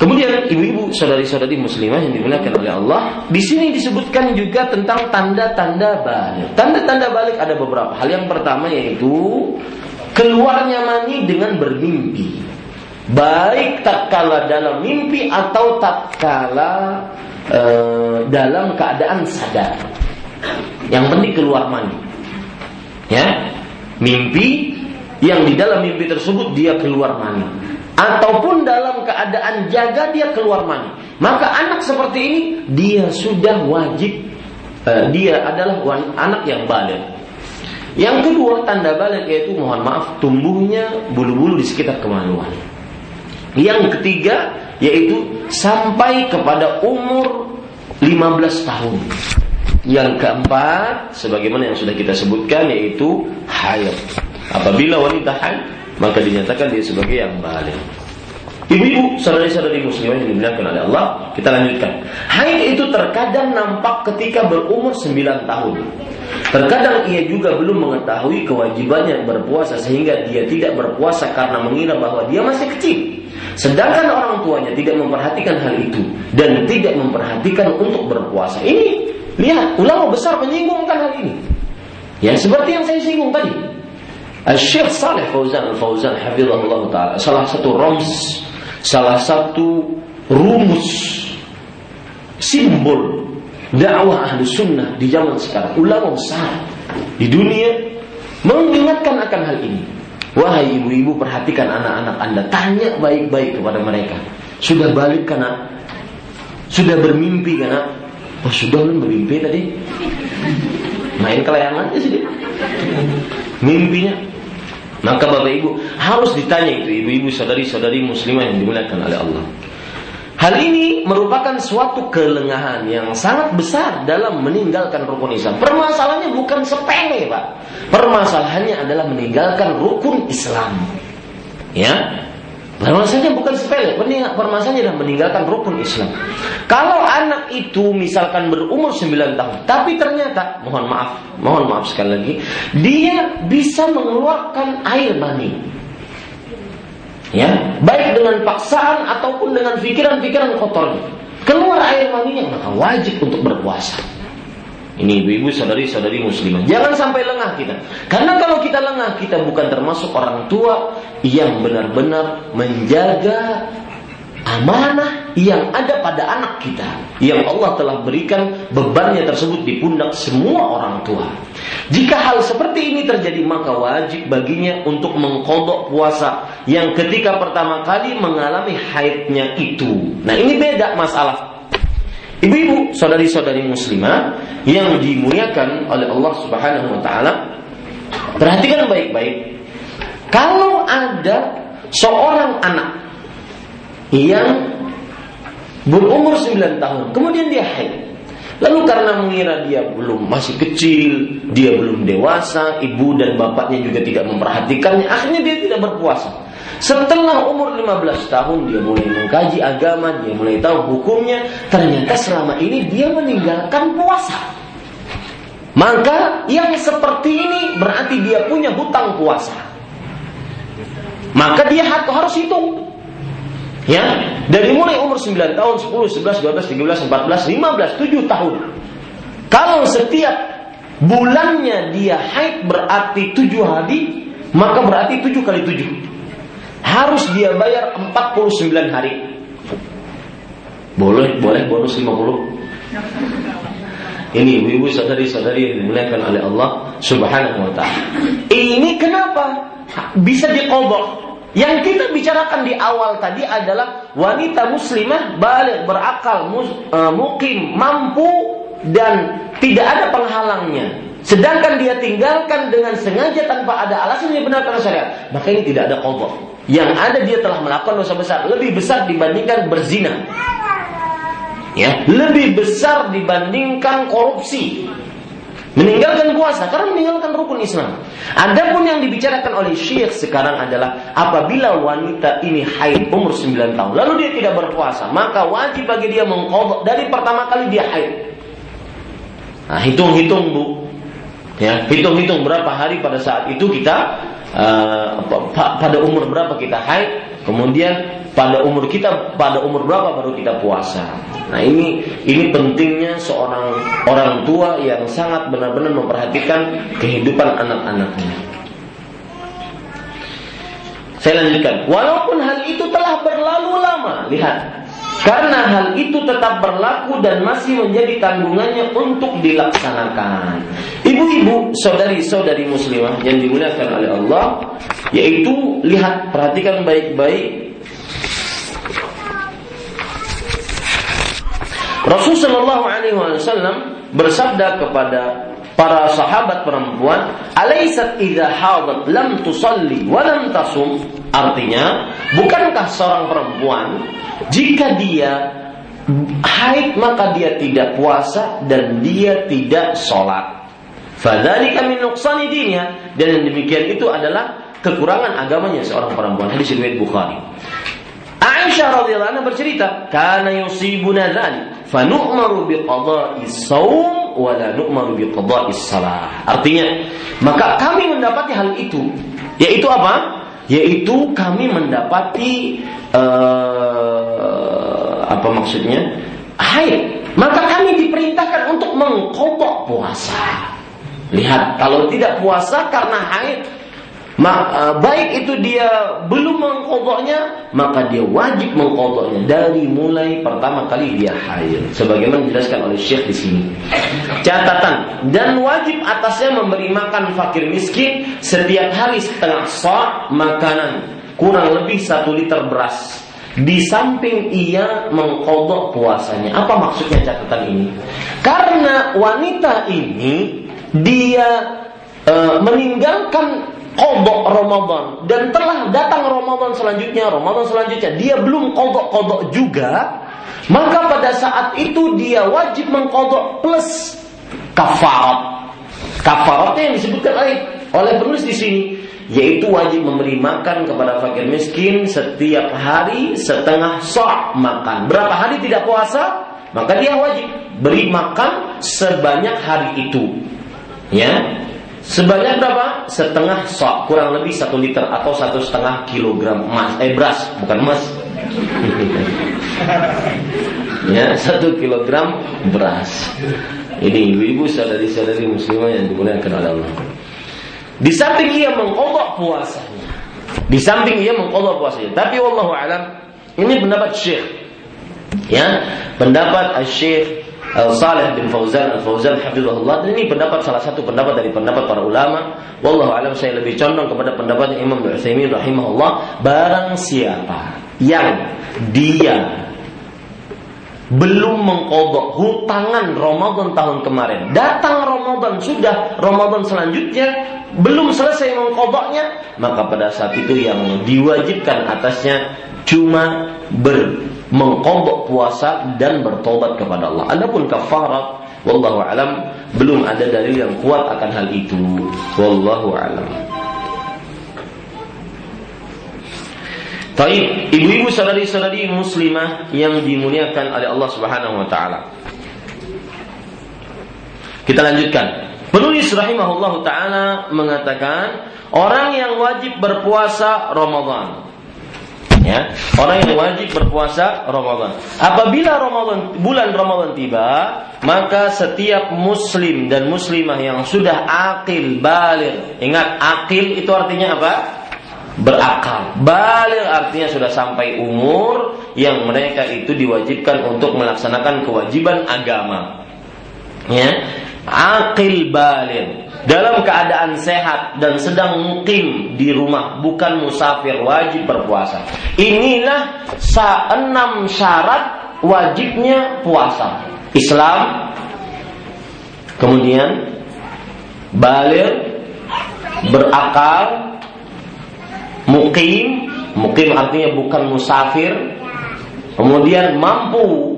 Kemudian ibu-ibu, saudari-saudari muslimah yang dimuliakan oleh Allah, di sini disebutkan juga tentang tanda-tanda balik. Tanda-tanda balik ada beberapa hal. Yang pertama yaitu keluarnya mani dengan bermimpi. Baik tak kala dalam mimpi atau tak kala uh, dalam keadaan sadar. Yang penting keluar mani ya mimpi yang di dalam mimpi tersebut dia keluar mani ataupun dalam keadaan jaga dia keluar mani. Maka anak seperti ini dia sudah wajib uh, dia adalah anak yang balik. Yang kedua tanda balik yaitu mohon maaf tumbuhnya bulu-bulu di sekitar kemaluan. Yang ketiga yaitu sampai kepada umur 15 tahun. Yang keempat, sebagaimana yang sudah kita sebutkan yaitu haid. Apabila wanita haid, maka dinyatakan dia sebagai yang balik. Ibu-ibu, saudari-saudari muslimah yang dimuliakan oleh Allah, kita lanjutkan. Haid itu terkadang nampak ketika berumur 9 tahun. Terkadang ia juga belum mengetahui kewajibannya berpuasa sehingga dia tidak berpuasa karena mengira bahwa dia masih kecil. Sedangkan orang tuanya tidak memperhatikan hal itu dan tidak memperhatikan untuk berpuasa. Ini Lihat, ulama besar menyinggungkan hal ini. Ya, seperti yang saya singgung tadi. Syekh Saleh Fauzan Al-Fauzan hafizahullah taala. Salah satu roms, salah satu rumus simbol dakwah ahli sunnah di zaman sekarang. Ulama besar di dunia mengingatkan akan hal ini. Wahai ibu-ibu perhatikan anak-anak anda. Tanya baik-baik kepada mereka. Sudah balik karena Sudah bermimpi karena Oh sudah lu bermimpi tadi? Main kelayangan aja sih Mimpinya Maka bapak ibu harus ditanya itu Ibu-ibu saudari-saudari muslimah yang dimuliakan oleh Allah Hal ini merupakan suatu kelengahan yang sangat besar dalam meninggalkan rukun Islam. Permasalahannya bukan sepele, Pak. Permasalahannya adalah meninggalkan rukun Islam. Ya, Permasalahannya bukan sepele, permasalahannya adalah meninggalkan rukun Islam. Kalau anak itu misalkan berumur 9 tahun, tapi ternyata, mohon maaf, mohon maaf sekali lagi, dia bisa mengeluarkan air mani. Ya, baik dengan paksaan ataupun dengan pikiran-pikiran kotornya. Keluar air maninya, maka wajib untuk berpuasa. Ini ibu-ibu saudari-saudari muslimah. Jangan sampai lengah kita. Karena kalau kita lengah, kita bukan termasuk orang tua yang benar-benar menjaga amanah yang ada pada anak kita. Yang Allah telah berikan bebannya tersebut di pundak semua orang tua. Jika hal seperti ini terjadi, maka wajib baginya untuk mengkodok puasa yang ketika pertama kali mengalami haidnya itu. Nah ini beda masalah Ibu-ibu, saudari-saudari muslimah yang dimuliakan oleh Allah Subhanahu wa taala, perhatikan baik-baik. Kalau ada seorang anak yang berumur 9 tahun, kemudian dia haid, Lalu karena mengira dia belum masih kecil, dia belum dewasa, ibu dan bapaknya juga tidak memperhatikannya, akhirnya dia tidak berpuasa. Setelah umur 15 tahun dia mulai mengkaji agama, dia mulai tahu hukumnya, ternyata selama ini dia meninggalkan puasa. Maka yang seperti ini berarti dia punya hutang puasa. Maka dia harus hitung. Ya, dari mulai umur 9 tahun, 10, 11, 12, 13, 14, 15, 7 tahun. Kalau setiap bulannya dia haid berarti 7 hari, maka berarti 7 kali 7. Harus dia bayar 49 hari. Boleh, boleh bonus 50. Ini ibu-ibu sadari-sadari yang dimuliakan oleh Allah Subhanahu wa taala. Ini kenapa bisa dikodok? Yang kita bicarakan di awal tadi adalah wanita muslimah balik berakal, uh, mukim, mampu dan tidak ada penghalangnya. Sedangkan dia tinggalkan dengan sengaja tanpa ada alasan yang benar karena syariat. Maka ini tidak ada qadha. Yang ada dia telah melakukan dosa besar, lebih besar dibandingkan berzina. Ya, lebih besar dibandingkan korupsi. Meninggalkan puasa karena meninggalkan rukun Islam. Adapun yang dibicarakan oleh Syekh sekarang adalah apabila wanita ini haid umur 9 tahun lalu dia tidak berpuasa, maka wajib bagi dia mengkodok dari pertama kali dia haid. Nah, hitung-hitung Bu. Ya, hitung-hitung berapa hari pada saat itu kita uh, pada umur berapa kita haid, kemudian pada umur kita pada umur berapa baru kita puasa. Nah ini ini pentingnya seorang orang tua yang sangat benar-benar memperhatikan kehidupan anak-anaknya. Saya lanjutkan. Walaupun hal itu telah berlalu lama, lihat. Karena hal itu tetap berlaku dan masih menjadi tanggungannya untuk dilaksanakan. Ibu-ibu, saudari-saudari muslimah yang dimuliakan oleh Allah, yaitu lihat, perhatikan baik-baik Rasul Shallallahu Alaihi Wasallam bersabda kepada para sahabat perempuan, "Alaisat idza hadat lam tusalli wa lam tasum?" Artinya, bukankah seorang perempuan jika dia haid maka dia tidak puasa dan dia tidak sholat. Fadzalika min nuqsani dinnya dan demikian itu adalah kekurangan agamanya seorang perempuan. Hadis riwayat Bukhari. Aisyah radhiyallahu anha bercerita, "Kana yusibuna dzalik, fa nu'maru bi qada'i shaum wa la nu'maru bi qada'i shalah." Artinya, maka kami mendapati hal itu, yaitu apa? Yaitu kami mendapati uh, apa maksudnya? Haid. Maka kami diperintahkan untuk mengkodok puasa. Lihat, kalau tidak puasa karena haid, baik itu dia belum mengkodoknya, maka dia wajib mengkodoknya dari mulai pertama kali dia haid. Sebagaimana dijelaskan oleh Syekh di sini. Catatan dan wajib atasnya memberi makan fakir miskin setiap hari setengah sa makanan kurang lebih satu liter beras. Di samping ia mengkodok puasanya. Apa maksudnya catatan ini? Karena wanita ini dia e, meninggalkan kodok Ramadan dan telah datang Ramadan selanjutnya, Ramadan selanjutnya dia belum kodok-kodok juga, maka pada saat itu dia wajib mengkodok plus kafarat. Kafaratnya yang disebutkan oleh oleh penulis di sini yaitu wajib memberi makan kepada fakir miskin setiap hari setengah sok makan. Berapa hari tidak puasa? Maka dia wajib beri makan sebanyak hari itu. Ya, Sebanyak berapa? Setengah sok, kurang lebih satu liter atau satu setengah kilogram emas, eh beras, bukan emas. [laughs] ya, satu kilogram beras. Ini ibu-ibu saudari-saudari muslimah yang dimuliakan oleh Allah. Di samping ia mengkodok puasanya, di samping ia mengkodok puasanya. Tapi wallahu alam, ini pendapat Syekh. Ya, pendapat Syekh Saleh bin Fauzan Al-Fauzan Hafizullah dan ini pendapat salah satu pendapat dari pendapat para ulama. Wallahu alam saya lebih condong kepada pendapat Imam Utsaimin rahimahullah. Barang siapa yang dia belum mengkodok hutangan Ramadan tahun kemarin datang Ramadan sudah Ramadan selanjutnya belum selesai mengkodoknya maka pada saat itu yang diwajibkan atasnya cuma ber mengkodok puasa dan bertobat kepada Allah. Adapun kafarat Wallahu alam, belum ada dalil yang kuat akan hal itu. Wallahu alam. Baik, ibu-ibu saudari-saudari muslimah yang dimuliakan oleh Allah Subhanahu wa taala. Kita lanjutkan. Penulis rahimahullah taala mengatakan orang yang wajib berpuasa Ramadan ya. Orang yang wajib berpuasa Ramadan. Apabila Ramadan bulan Ramadan tiba maka setiap muslim dan muslimah yang sudah akil balir. Ingat akil itu artinya apa? Berakal. Balir artinya sudah sampai umur yang mereka itu diwajibkan untuk melaksanakan kewajiban agama. Ya. Akil balir dalam keadaan sehat dan sedang mukim di rumah bukan musafir wajib berpuasa. Inilah enam syarat wajibnya puasa. Islam kemudian balir berakal mukim. Mukim artinya bukan musafir. Kemudian mampu.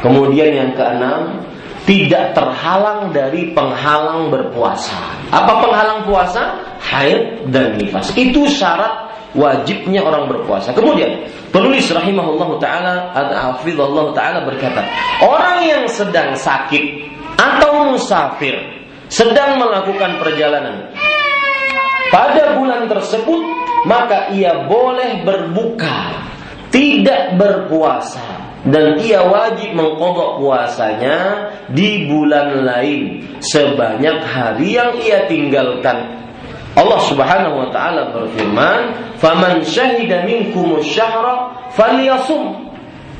Kemudian yang keenam tidak terhalang dari penghalang berpuasa. Apa penghalang puasa? Haid dan nifas. Itu syarat wajibnya orang berpuasa. Kemudian penulis rahimahullah taala hafizallah taala berkata, orang yang sedang sakit atau musafir sedang melakukan perjalanan pada bulan tersebut maka ia boleh berbuka, tidak berpuasa dan ia wajib mengkodok puasanya di bulan lain sebanyak hari yang ia tinggalkan. Allah Subhanahu wa taala berfirman, "Faman syahida minkum syahra falyasum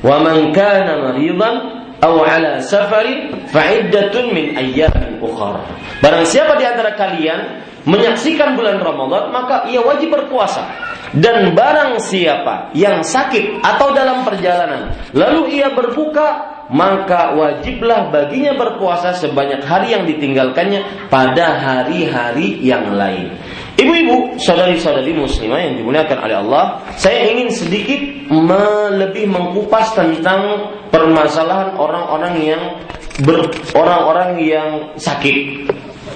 wa man kana maridan aw ala safarin fa'iddatun min ayyamin ukhra." Barang siapa di antara kalian menyaksikan bulan Ramadan, maka ia wajib berpuasa dan barang siapa yang sakit atau dalam perjalanan lalu ia berbuka maka wajiblah baginya berpuasa sebanyak hari yang ditinggalkannya pada hari-hari yang lain. Ibu-ibu, saudari-saudari muslimah yang dimuliakan oleh Allah, saya ingin sedikit lebih mengkupas tentang permasalahan orang-orang yang orang-orang yang sakit.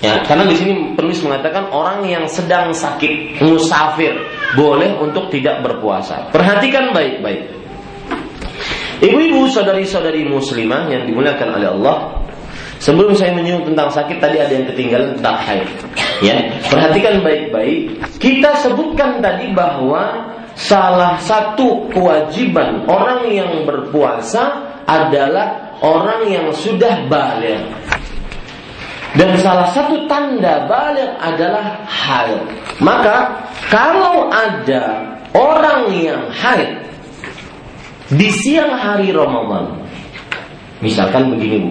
Ya, karena di sini penulis mengatakan orang yang sedang sakit, musafir, boleh untuk tidak berpuasa. Perhatikan baik-baik. Ibu-ibu, saudari-saudari muslimah yang dimuliakan oleh Allah, Sebelum saya menyinggung tentang sakit tadi ada yang ketinggalan tentang haid. Ya, perhatikan baik-baik. Kita sebutkan tadi bahwa salah satu kewajiban orang yang berpuasa adalah orang yang sudah balik. Dan salah satu tanda balik adalah haid. Maka kalau ada orang yang haid di siang hari Ramadan, misalkan begini bu,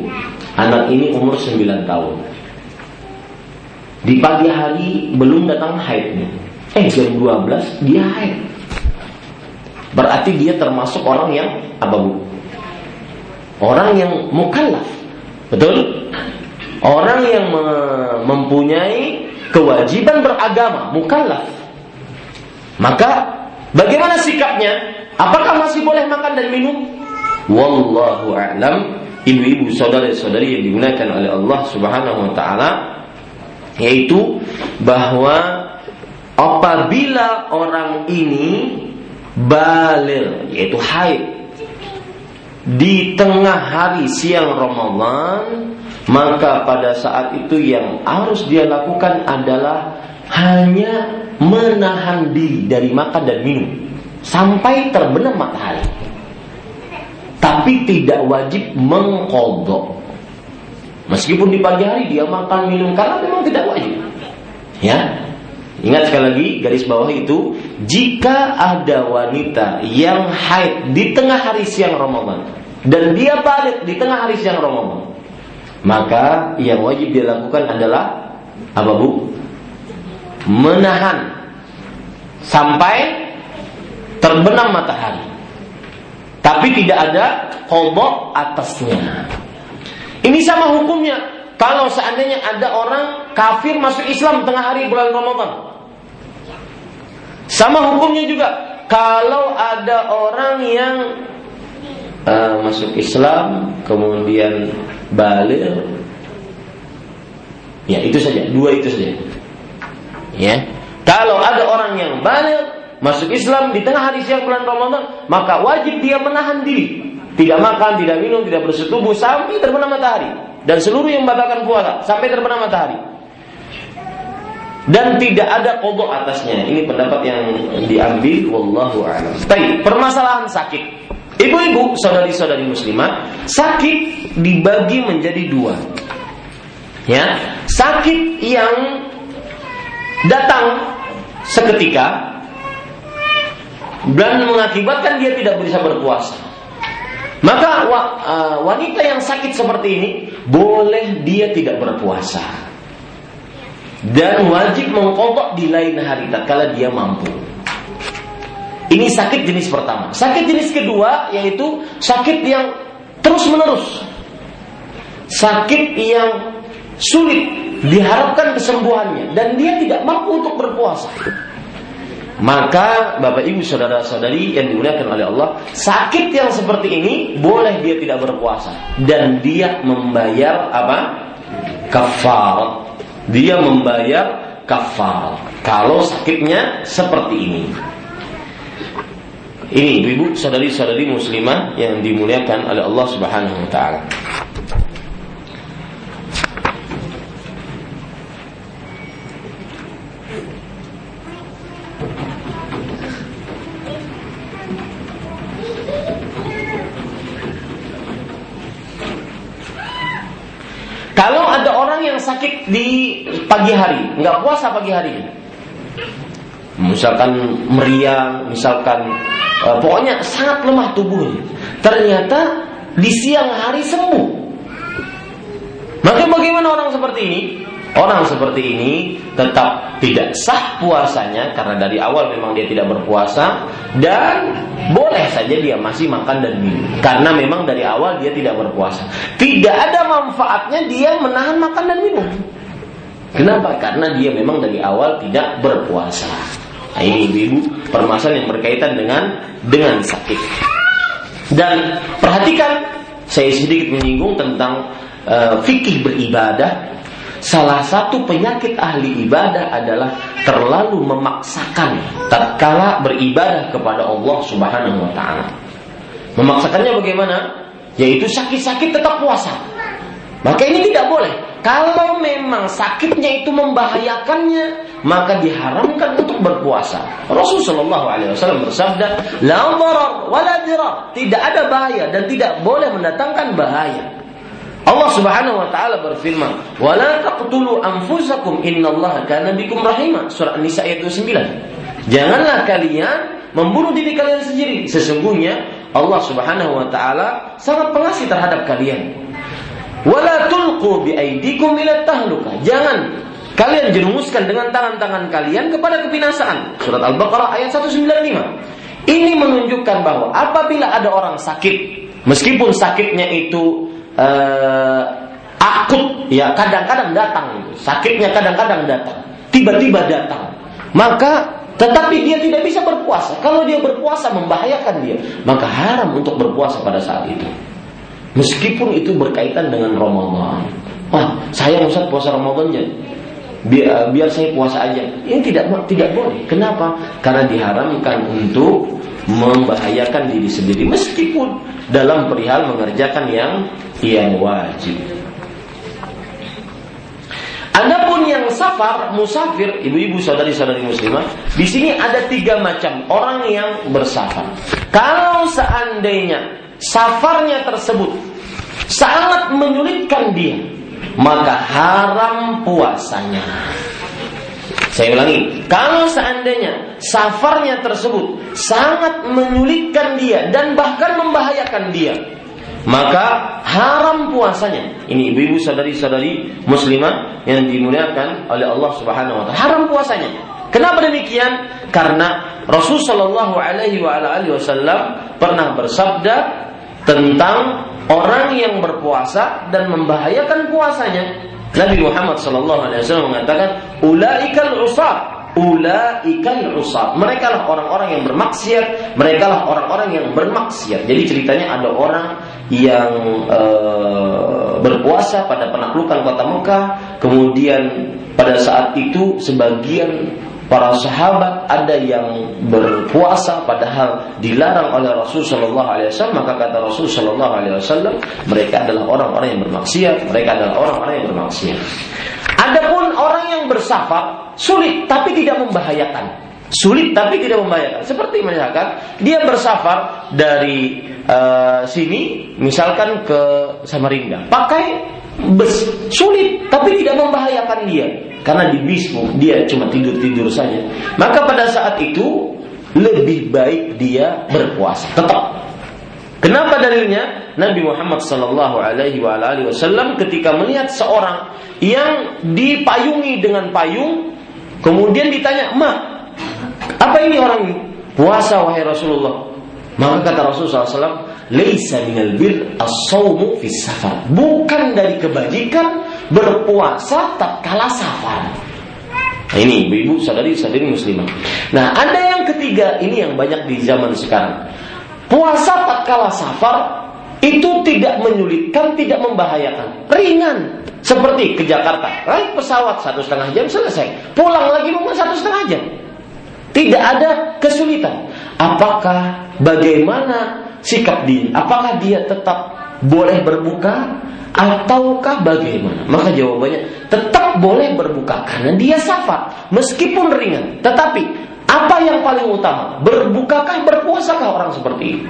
anak ini umur 9 tahun, di pagi hari belum datang haidnya, eh jam 12 dia haid. Berarti dia termasuk orang yang apa bu? Orang yang mukallaf, betul? Orang yang mempunyai kewajiban beragama, mukallaf. Maka bagaimana sikapnya? Apakah masih boleh makan dan minum? Wallahu a'lam. Ibu-ibu, saudara-saudari yang digunakan oleh Allah Subhanahu wa taala yaitu bahwa apabila orang ini balir yaitu haid di tengah hari siang Ramadan maka pada saat itu yang harus dia lakukan adalah hanya menahan diri dari makan dan minum sampai terbenam matahari. Tapi tidak wajib mengkodok. Meskipun di pagi hari dia makan minum karena memang tidak wajib. Ya, Ingat sekali lagi garis bawah itu jika ada wanita yang haid di tengah hari siang Ramadan dan dia balik di tengah hari siang Ramadan maka yang wajib dia lakukan adalah apa bu? Menahan sampai terbenam matahari. Tapi tidak ada kodok atasnya. Ini sama hukumnya. Kalau seandainya ada orang kafir masuk Islam tengah hari bulan Ramadan. Sama hukumnya juga. Kalau ada orang yang uh, masuk Islam, kemudian balik. Ya itu saja. Dua itu saja. Ya. Kalau ada orang yang balik masuk Islam di tengah hari siang bulan Ramadan maka wajib dia menahan diri. Tidak makan tidak minum tidak bersetubuh sampai terbenam matahari. Dan seluruh yang membatalkan puasa sampai terbenam matahari. Dan tidak ada kodok atasnya. Ini pendapat yang diambil wallahu a'lam. Baik, permasalahan sakit. Ibu-ibu, saudari-saudari muslimah, sakit dibagi menjadi dua. Ya, sakit yang datang seketika dan mengakibatkan dia tidak bisa berpuasa. Maka uh, wanita yang sakit seperti ini boleh dia tidak berpuasa dan wajib mengkodok di lain hari tatkala dia mampu. Ini sakit jenis pertama. Sakit jenis kedua yaitu sakit yang terus menerus. Sakit yang sulit diharapkan kesembuhannya dan dia tidak mampu untuk berpuasa. Maka Bapak Ibu saudara-saudari yang dimuliakan oleh Allah, sakit yang seperti ini boleh dia tidak berpuasa dan dia membayar apa? Kafar. Dia membayar kafar kalau sakitnya seperti ini. Ini ibu saudari-saudari muslimah yang dimuliakan oleh Allah Subhanahu wa taala. Kalau ada orang yang sakit di pagi hari, nggak puasa pagi hari, misalkan meriang, misalkan uh, pokoknya sangat lemah tubuhnya. Ternyata di siang hari sembuh. Maka bagaimana orang seperti ini? Orang seperti ini tetap tidak sah puasanya karena dari awal memang dia tidak berpuasa dan boleh saja dia masih makan dan minum karena memang dari awal dia tidak berpuasa. Tidak ada manfaatnya dia menahan makan dan minum. Kenapa? Karena dia memang dari awal tidak berpuasa. Nah, ini ibu-ibu permasalahan yang berkaitan dengan dengan sakit. Dan perhatikan saya sedikit menyinggung tentang uh, fikih beribadah. Salah satu penyakit ahli ibadah adalah terlalu memaksakan tatkala beribadah kepada Allah Subhanahu wa taala. Memaksakannya bagaimana? Yaitu sakit-sakit tetap puasa. Maka ini tidak boleh. Kalau memang sakitnya itu membahayakannya, maka diharamkan untuk berpuasa. Rasulullah SAW bersabda, "La darar wa la dirar." Tidak ada bahaya dan tidak boleh mendatangkan bahaya. Allah Subhanahu wa taala berfirman, "Wa la taqtulu anfusakum innallaha kana bikum rahima." Surah An-Nisa ayat 29. Janganlah kalian membunuh diri kalian sendiri. Sesungguhnya Allah Subhanahu wa taala sangat pengasih terhadap kalian. Wala tulqu ila tahluka. Jangan kalian jerumuskan dengan tangan-tangan kalian kepada kebinasaan. Surat Al-Baqarah ayat 195. Ini menunjukkan bahwa apabila ada orang sakit, meskipun sakitnya itu uh, akut, ya kadang-kadang datang, sakitnya kadang-kadang datang, tiba-tiba datang, maka tetapi dia tidak bisa berpuasa. Kalau dia berpuasa membahayakan dia, maka haram untuk berpuasa pada saat itu. Meskipun itu berkaitan dengan Ramadan. Wah, saya Ustaz puasa Ramadannya. Biar, biar saya puasa aja. Ini tidak tidak boleh. Kenapa? Karena diharamkan untuk membahayakan diri sendiri meskipun dalam perihal mengerjakan yang yang wajib. Adapun yang safar, musafir, ibu-ibu saudari-saudari muslimah, di sini ada tiga macam orang yang bersafar. Kalau seandainya safarnya tersebut sangat menyulitkan dia, maka haram puasanya. Saya ulangi, kalau seandainya safarnya tersebut sangat menyulitkan dia dan bahkan membahayakan dia, maka haram puasanya. Ini ibu-ibu sadari-sadari muslimah yang dimuliakan oleh Allah Subhanahu wa taala. Haram puasanya. Kenapa demikian? Karena Rasul Shallallahu Alaihi Wasallam pernah bersabda tentang orang yang berpuasa dan membahayakan puasanya. Nabi Muhammad SAW mengatakan, "Ulaikal usab, ulaikal usab." Mereka lah orang-orang yang bermaksiat, mereka lah orang-orang yang bermaksiat. Jadi ceritanya ada orang yang e, berpuasa pada penaklukan kota Mekah. Kemudian pada saat itu sebagian para sahabat ada yang berpuasa padahal dilarang oleh Rasul Shallallahu Alaihi Wasallam. Maka kata Rasul Shallallahu Alaihi Wasallam mereka adalah orang-orang yang bermaksiat. Mereka adalah orang-orang yang bermaksiat. Adapun orang yang bersafar sulit tapi tidak membahayakan. Sulit tapi tidak membahayakan. Seperti misalkan dia bersafar dari uh, sini misalkan ke Samarinda. Pakai bus sulit tapi tidak membahayakan dia karena di bismu dia cuma tidur-tidur saja. Maka pada saat itu lebih baik dia berpuasa. Tetap. Kenapa dalilnya? Nabi Muhammad Sallallahu Alaihi Wasallam ketika melihat seorang yang dipayungi dengan payung, kemudian ditanya, "Ma, apa ini orang ini?" Puasa wahai Rasulullah. Maka kata Rasulullah SAW, Laisa minal bir as-sawmu fis safar. Bukan dari kebajikan berpuasa tatkala safar. Nah, ini ibu-ibu sadari-sadari muslimah. Nah, ada yang ketiga, ini yang banyak di zaman sekarang. Puasa tatkala safar itu tidak menyulitkan, tidak membahayakan, ringan. Seperti ke Jakarta, naik pesawat satu setengah jam selesai, pulang lagi rumah satu setengah jam. Tidak ada kesulitan. Apakah bagaimana sikap dia? Apakah dia tetap boleh berbuka ataukah bagaimana? Maka jawabannya tetap boleh berbuka karena dia safar meskipun ringan. Tetapi apa yang paling utama? Berbukakah berpuasakah orang seperti ini?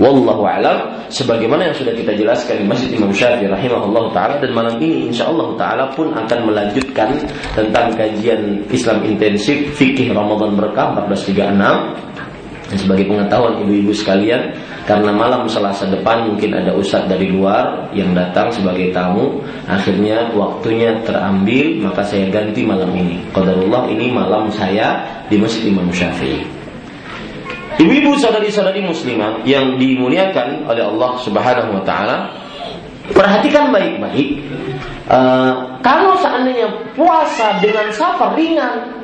Wallahu alam sebagaimana yang sudah kita jelaskan di Masjid Imam Syafi'i rahimahullah taala dan malam ini insyaallah taala pun akan melanjutkan tentang kajian Islam intensif fikih Ramadan berkah 1436 dan sebagai pengetahuan ibu-ibu sekalian, karena malam Selasa depan mungkin ada ustadz dari luar yang datang sebagai tamu, akhirnya waktunya terambil, maka saya ganti malam ini. Qadarullah ini malam saya di Masjid Imam Syafi'i. Ibu-ibu saudari-saudari muslimah yang dimuliakan oleh Allah Subhanahu wa taala, perhatikan baik-baik. Uh, kalau seandainya puasa dengan safar ringan,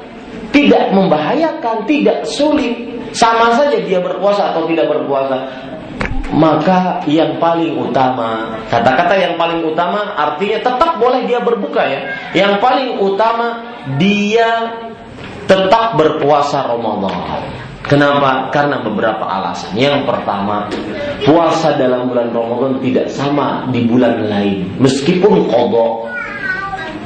tidak membahayakan, tidak sulit, sama saja dia berpuasa atau tidak berpuasa. Maka yang paling utama, kata-kata yang paling utama artinya tetap boleh dia berbuka ya. Yang paling utama dia tetap berpuasa Ramadan. Kenapa? Karena beberapa alasan. Yang pertama, puasa dalam bulan Ramadan tidak sama di bulan lain, meskipun kodok.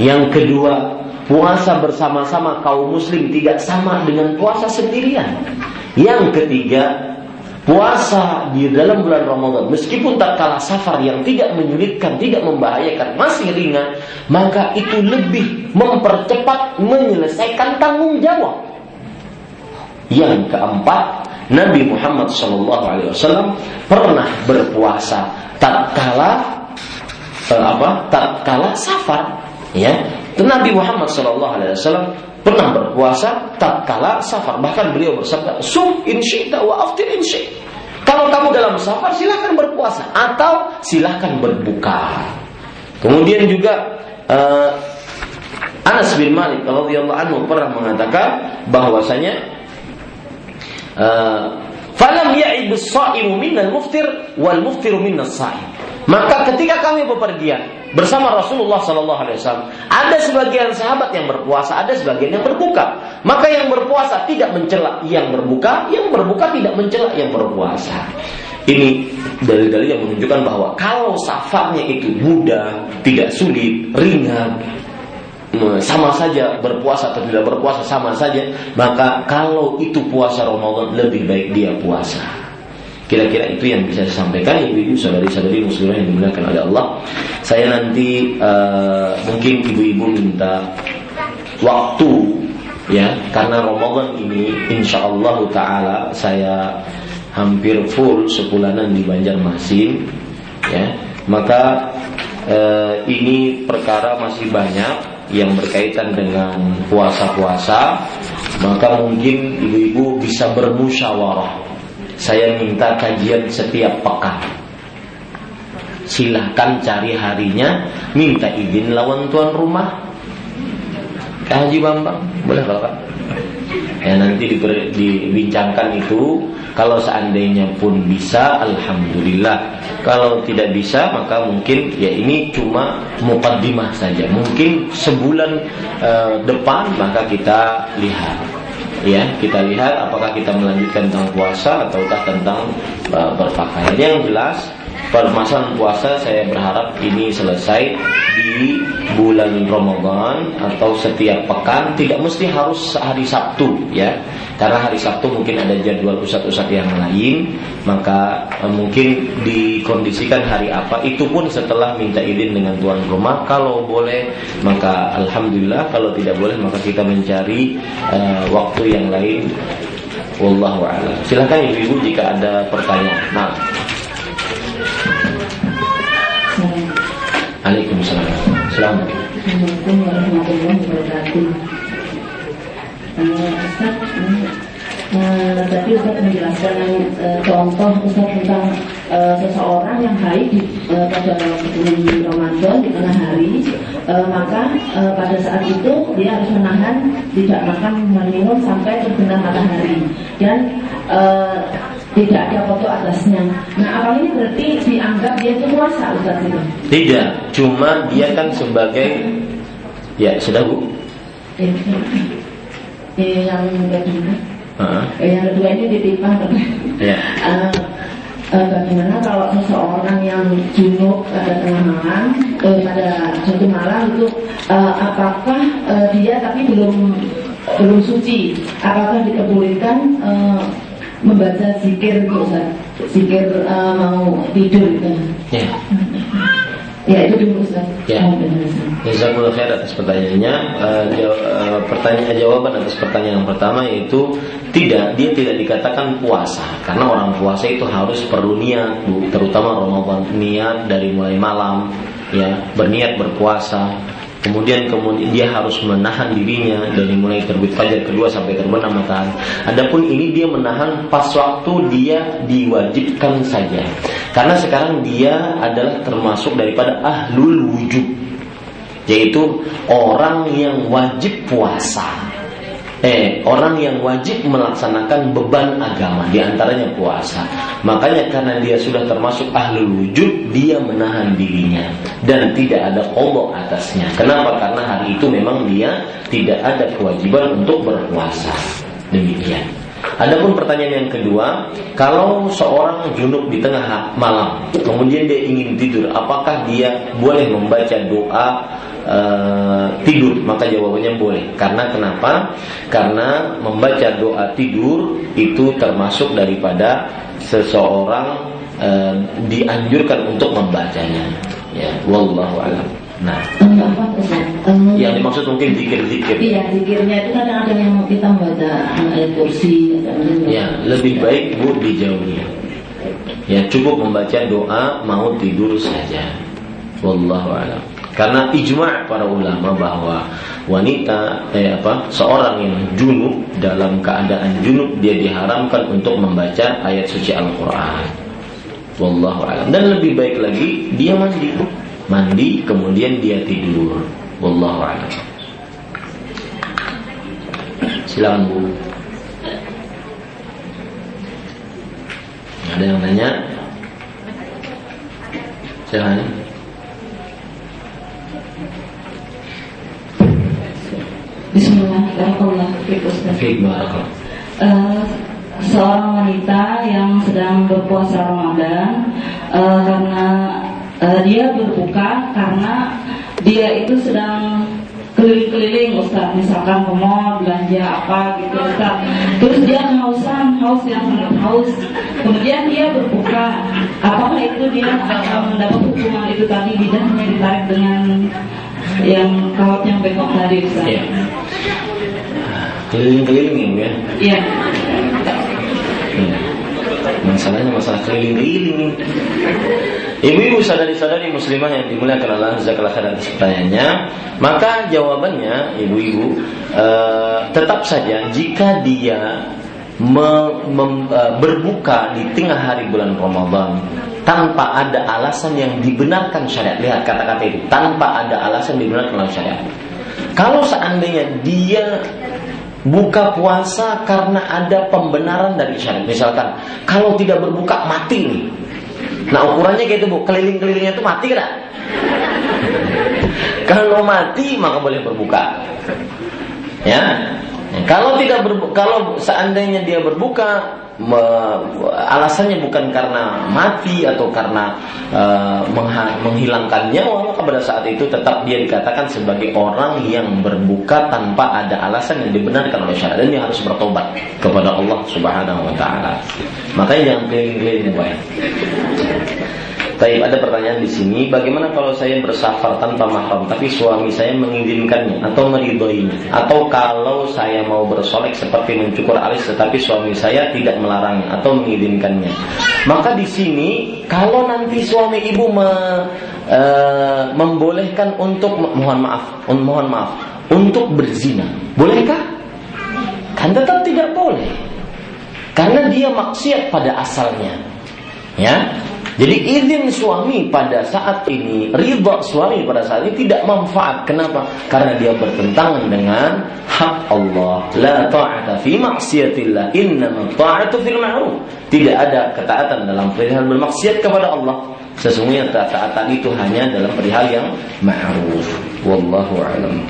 Yang kedua, puasa bersama-sama kaum muslim tidak sama dengan puasa sendirian. Yang ketiga, puasa di dalam bulan Ramadan meskipun tak kalah safar yang tidak menyulitkan, tidak membahayakan, masih ringan, maka itu lebih mempercepat menyelesaikan tanggung jawab. Yang keempat, Nabi Muhammad SAW pernah berpuasa tatkala eh, apa? Tatkala safar, ya. Nabi Muhammad SAW pernah berpuasa tak kala safar. Bahkan beliau bersabda, "Sum in syi'ta wa aftir Kalau kamu dalam safar silahkan berpuasa atau silahkan berbuka. Kemudian juga uh, Anas bin Malik radhiyallahu anhu pernah mengatakan bahwasanya uh, falam ya'ib as-sha'imu minal muftir wal muftiru minas sha'im. Maka ketika kami bepergian bersama Rasulullah Sallallahu Alaihi Wasallam. Ada sebagian sahabat yang berpuasa, ada sebagian yang berbuka. Maka yang berpuasa tidak mencela yang berbuka, yang berbuka tidak mencela yang berpuasa. Ini dalil-dalil yang menunjukkan bahwa kalau safarnya itu mudah, tidak sulit, ringan, sama saja berpuasa atau tidak berpuasa sama saja, maka kalau itu puasa Ramadan lebih baik dia puasa. Kira-kira itu yang bisa saya sampaikan ibu-ibu saudari-saudari muslimah yang dimuliakan oleh Allah. Saya nanti uh, mungkin ibu-ibu minta waktu ya karena Ramadan ini insya Allah taala saya hampir full sepulanan di Banjarmasin ya maka uh, ini perkara masih banyak yang berkaitan dengan puasa-puasa maka mungkin ibu-ibu bisa bermusyawarah saya minta kajian setiap pekan. Silahkan cari harinya, minta izin lawan tuan rumah. Haji Bambang, boleh kalau? Ya nanti dibincangkan itu kalau seandainya pun bisa alhamdulillah. Kalau tidak bisa maka mungkin ya ini cuma mukaddimah saja. Mungkin sebulan uh, depan maka kita lihat. Ya kita lihat apakah kita melanjutkan tentang puasa ataukah tentang uh, berpakaian. Yang jelas permasalahan puasa saya berharap ini selesai di bulan Ramadan atau setiap pekan. Tidak mesti harus hari Sabtu ya. Karena hari Sabtu mungkin ada jadwal pusat-pusat yang lain maka eh, mungkin dikondisikan hari apa. Itu pun setelah minta izin dengan tuan rumah kalau boleh maka alhamdulillah. Kalau tidak boleh maka kita mencari uh, waktu yang lain. Wallahu a'lam. Silakan ibu-ibu jika ada pertanyaan. Nah Waalaikumsalam. Assalamualaikum warahmatullahi wabarakatuh. Ustaz, uh, tadi Ustaz menjelaskan uh, contoh Ustaz tentang uh, seseorang yang haid di, uh, pada bulan Ramadan di tengah hari, uh, maka uh, pada saat itu dia harus menahan tidak makan minum sampai terbenam matahari dan uh, tidak ada foto atasnya. Nah, apa ini berarti dianggap dia itu puasa Ustaz itu? Tidak, cuma dia kan sebagai ya sudah Bu. Eh, yang kedua. Uh-huh. Yang kedua ini ditipah Ya. Uh, uh, bagaimana kalau seseorang yang junub pada tengah malam eh, pada suatu malam itu uh, apakah uh, dia tapi belum belum suci apakah diperbolehkan uh, membaca zikir Ustaz. Zikir uh, mau tidur gitu. Ya. Ya itu dulu Ustaz. Ya. Jazakumullah khair atas pertanyaannya. Uh, jaw uh, pertanyaan jawaban atas pertanyaan yang pertama yaitu tidak dia tidak dikatakan puasa karena orang puasa itu harus perlu niat bu, terutama Ramadan niat dari mulai malam ya berniat berpuasa Kemudian kemudian dia harus menahan dirinya dari mulai terbit fajar kedua sampai terbenam matahari. Adapun ini dia menahan pas waktu dia diwajibkan saja. Karena sekarang dia adalah termasuk daripada ahlul wujud. Yaitu orang yang wajib puasa eh orang yang wajib melaksanakan beban agama di antaranya puasa. Makanya karena dia sudah termasuk ahli wujud dia menahan dirinya dan tidak ada kodok atasnya. Kenapa? Karena hari itu memang dia tidak ada kewajiban untuk berpuasa. Demikian. Adapun pertanyaan yang kedua, kalau seorang junub di tengah malam, kemudian dia ingin tidur, apakah dia boleh membaca doa uh, tidur maka jawabannya boleh karena kenapa karena membaca doa tidur itu termasuk daripada seseorang uh, dianjurkan untuk membacanya ya wallahu alam Nah, um, yang dimaksud mungkin zikir-zikir. Iya, zikirnya itu kadang ada yang kita membaca ayat kursi. Ya, lebih baik bu dijauhi. Ya, cukup membaca doa mau tidur saja. Wallahu a'lam. Karena ijma' para ulama bahwa wanita eh apa seorang yang junub dalam keadaan junub dia diharamkan untuk membaca ayat suci Al-Qur'an. Wallahu a'lam. Dan lebih baik lagi dia mandi. Mandi kemudian dia tidur. Wallahu a'lam. Silakan Bu. Ada yang nanya? Silakan. Bismillahirrahmanirrahim. Uh, seorang wanita yang sedang berpuasa Ramadan uh, karena uh, dia berbuka karena dia itu sedang keliling-keliling Ustaz. Misalkan ke mall belanja apa gitu Ustaz. Terus dia kehausan haus yang sangat haus. Kemudian dia berbuka. Apakah itu dia akan mendapat hukuman itu tadi lidahnya ditarik dengan yang kawat yang bengkok tadi Ustaz. Ya. Keliling-keliling ya? Iya. Ya. Masalahnya masalah keliling-keliling Ibu-ibu sadari-sadari muslimah yang dimuliakan Allah khairan atas pertanyaannya Maka jawabannya ibu-ibu uh, Tetap saja jika dia me, mem, uh, berbuka di tengah hari bulan Ramadan tanpa ada alasan yang dibenarkan syariat. Lihat kata-kata itu, tanpa ada alasan dibenarkan oleh syariat. Kalau seandainya dia buka puasa karena ada pembenaran dari syariat. Misalkan, kalau tidak berbuka mati nih. Nah ukurannya kayak itu bu, keliling-kelilingnya itu mati kan? [laughs] kalau mati maka boleh berbuka. Ya, kalau tidak berbuka, kalau seandainya dia berbuka me, alasannya bukan karena mati atau karena uh, menghilangkan nyawa maka pada saat itu tetap dia dikatakan sebagai orang yang berbuka tanpa ada alasan yang dibenarkan oleh syariat dan dia harus bertobat kepada Allah Subhanahu wa taala. Makanya jangan keliling-keliling. Tapi ada pertanyaan di sini, bagaimana kalau saya bersafar tanpa mahram tapi suami saya mengizinkannya atau meridhoinya? Atau kalau saya mau bersolek seperti mencukur alis tetapi suami saya tidak melarangnya atau mengizinkannya? Maka di sini kalau nanti suami ibu me, e, membolehkan untuk mohon maaf, mohon maaf, untuk berzina, bolehkah? Kan tetap tidak boleh. Karena dia maksiat pada asalnya. Ya, jadi izin suami pada saat ini, ridha suami pada saat ini tidak manfaat. Kenapa? Karena dia bertentangan dengan hak Allah. La ta'ata fi maksiatillah, innama ta'atu fil ma'ruf. Tidak ada ketaatan dalam perihal bermaksiat kepada Allah. Sesungguhnya ketaatan itu hanya dalam perihal yang ma'ruf. Wallahu a'lam.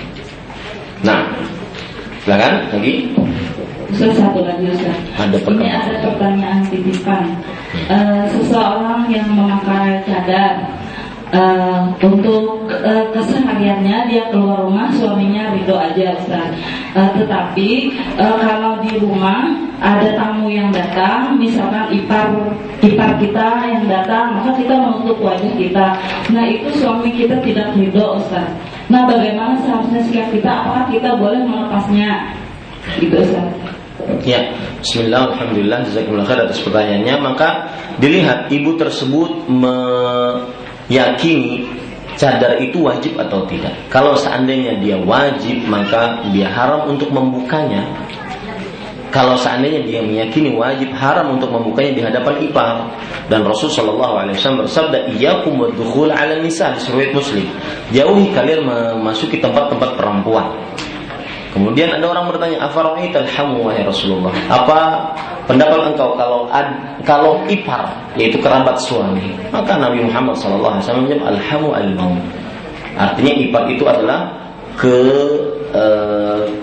Nah, silakan lagi. Ustaz satu lagi Ustaz. Ada Ini ada pertanyaan titipan. Uh, seseorang yang memakai cadar uh, untuk uh, kesehariannya dia keluar rumah suaminya ridho aja Ustaz. Uh, tetapi uh, kalau di rumah ada tamu yang datang, misalkan ipar ipar kita yang datang, maka kita menutup wajah kita. Nah itu suami kita tidak ridho Ustaz. Nah bagaimana seharusnya sikap kita? Apakah kita boleh melepasnya? Gitu Ustaz. Ya, Bismillah, Alhamdulillah, Jazakumullah khair atas pertanyaannya. Maka dilihat ibu tersebut meyakini cadar itu wajib atau tidak. Kalau seandainya dia wajib, maka dia haram untuk membukanya. Kalau seandainya dia meyakini wajib haram untuk membukanya di hadapan ipar dan Rasul Shallallahu Alaihi Wasallam bersabda iyyakum wadkhul ala nisa di Muslim jauhi kalian memasuki tempat-tempat perempuan Kemudian ada orang bertanya, "Afara'ait alhamu wahai Rasulullah?" Apa pendapat engkau kalau ad, kalau ipar yaitu kerabat suami? Maka Nabi Muhammad sallallahu alaihi wasallam menjawab, "Alhamu al Artinya ipar itu adalah ke e,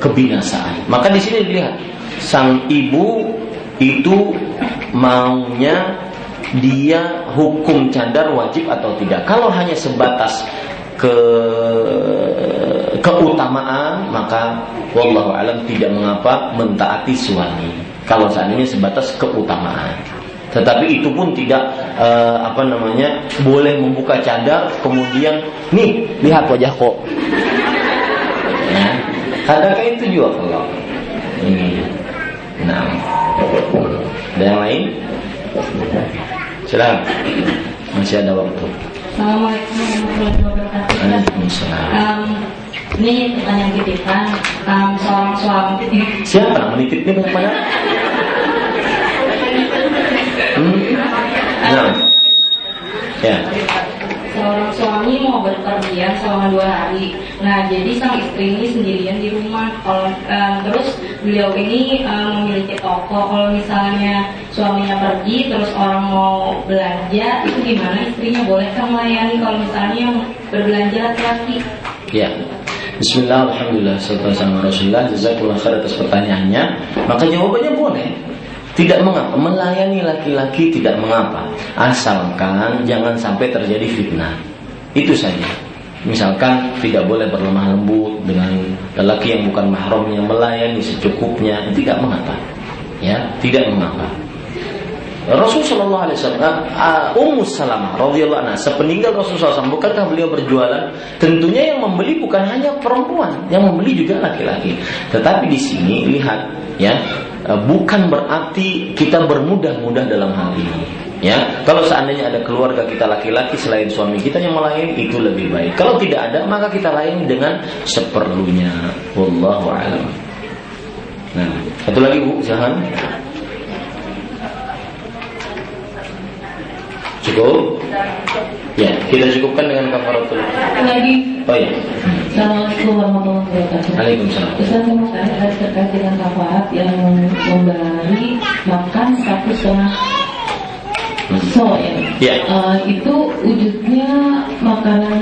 kebinasaan. Maka di sini dilihat sang ibu itu maunya dia hukum cadar wajib atau tidak. Kalau hanya sebatas ke keutamaan maka wallahu alam tidak mengapa mentaati suami. Kalau seandainya sebatas keutamaan. Tetapi itu pun tidak uh, apa namanya boleh membuka cadar kemudian nih lihat wajah kok. Ya. adakah itu juga kalau ini. Nah. Ada yang lain? Silahkan masih ada waktu Assalamualaikum warahmatullahi wabarakatuh. Um, ini pertanyaan titipan um, seorang suami. Siapa menitip ini banyak [laughs] Hmm? Nah. Ya seorang suami mau berpergian selama dua hari. Nah, jadi sang istri ini sendirian di rumah. Kalau uh, terus beliau ini uh, memiliki toko. Kalau misalnya suaminya pergi, terus orang mau belanja, itu gimana istrinya bolehkah melayani kalau misalnya berbelanja laki-laki? Ya. Bismillah, Alhamdulillah, sama Rasulullah, jazakullah khair atas pertanyaannya. Maka jawabannya boleh. Tidak mengapa, melayani laki-laki tidak mengapa, asalkan jangan sampai terjadi fitnah. Itu saja. Misalkan tidak boleh berlemah lembut dengan lelaki yang bukan mahramnya melayani secukupnya, tidak mengapa. Ya, tidak mengapa. Rasul Shallallahu Alaihi Wasallam, uh, Ummu Salamah radhiyallahu anha, sepeninggal Rasul SAW, bukankah beliau berjualan? Tentunya yang membeli bukan hanya perempuan, yang membeli juga laki-laki. Tetapi di sini lihat, ya, Eh, bukan berarti kita bermudah-mudah dalam hal ini. Ya, kalau seandainya ada keluarga kita laki-laki selain suami kita yang melayani itu lebih baik. Kalau tidak ada, maka kita layani dengan seperlunya. Wallahu a'lam. Nah, satu lagi Bu, Zahan. Cukup? Ya, kita cukupkan dengan kafaratul. Lagi. Oh ya. Assalamualaikum warahmatullahi wabarakatuh. Waalaikumsalam. Ustaz saya mau tanya terkait dengan kafarat yang memberi makan satu setengah so ya. Ya. Uh, itu wujudnya makanan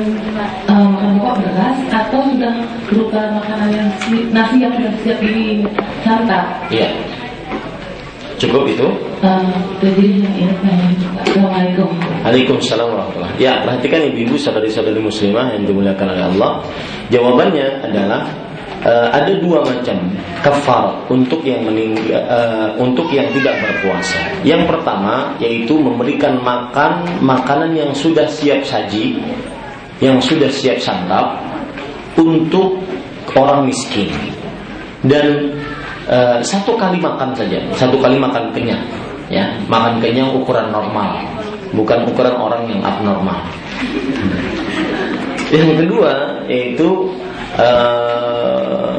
uh, makan pokok beras atau sudah berupa makanan yang si- nasi yang sudah siap disantap. Iya. Cukup itu? Uh, jadi nanya. Assalamualaikum. Waalaikumsalam warahmatullahi Ya, perhatikan ibu-ibu saudari-saudari muslimah yang dimuliakan oleh Allah. Jawabannya adalah eh, ada dua macam kafar untuk yang mening, eh, untuk yang tidak berpuasa. Yang pertama yaitu memberikan makan makanan yang sudah siap saji, yang sudah siap santap untuk orang miskin. Dan eh, satu kali makan saja, satu kali makan kenyang, ya, makan kenyang ukuran normal, bukan ukuran orang yang abnormal. Yang kedua yaitu eh,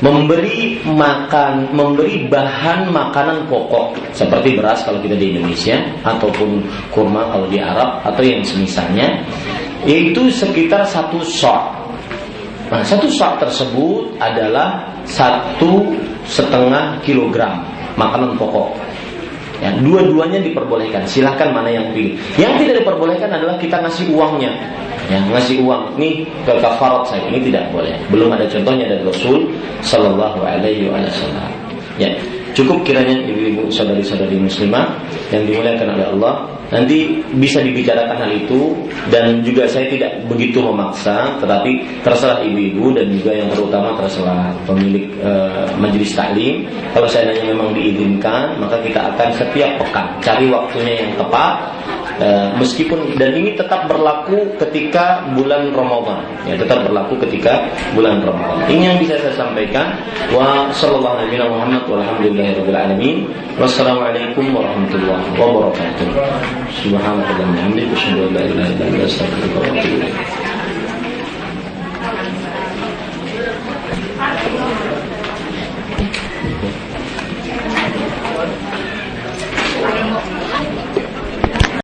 memberi makan, memberi bahan makanan pokok seperti beras kalau kita di Indonesia ataupun kurma kalau di Arab atau yang semisalnya, yaitu sekitar satu sok. Nah, satu sak tersebut adalah satu setengah kilogram makanan pokok. Ya, dua-duanya diperbolehkan. Silahkan mana yang pilih. Yang tidak diperbolehkan adalah kita ngasih uangnya. Ya, ngasih uang. Ini ke kafarat saya ini tidak boleh. Belum ada contohnya dari Rasul Sallallahu Alaihi Wasallam. Ya, cukup kiranya ibu-ibu saudari-saudari muslimah yang dimuliakan oleh Allah nanti bisa dibicarakan hal itu dan juga saya tidak begitu memaksa tetapi terserah ibu-ibu dan juga yang terutama terserah pemilik e, majelis taklim. Kalau saya nanya memang diizinkan maka kita akan setiap pekan cari waktunya yang tepat e, meskipun dan ini tetap berlaku ketika bulan Ramadan. Ya tetap berlaku ketika bulan Ramadan. Ini yang bisa saya sampaikan. Wa sallallahu alaihi alamin. Wassalamualaikum warahmatullahi wabarakatuh la ilaha illa anta astaghfiruka wa atubu ilaik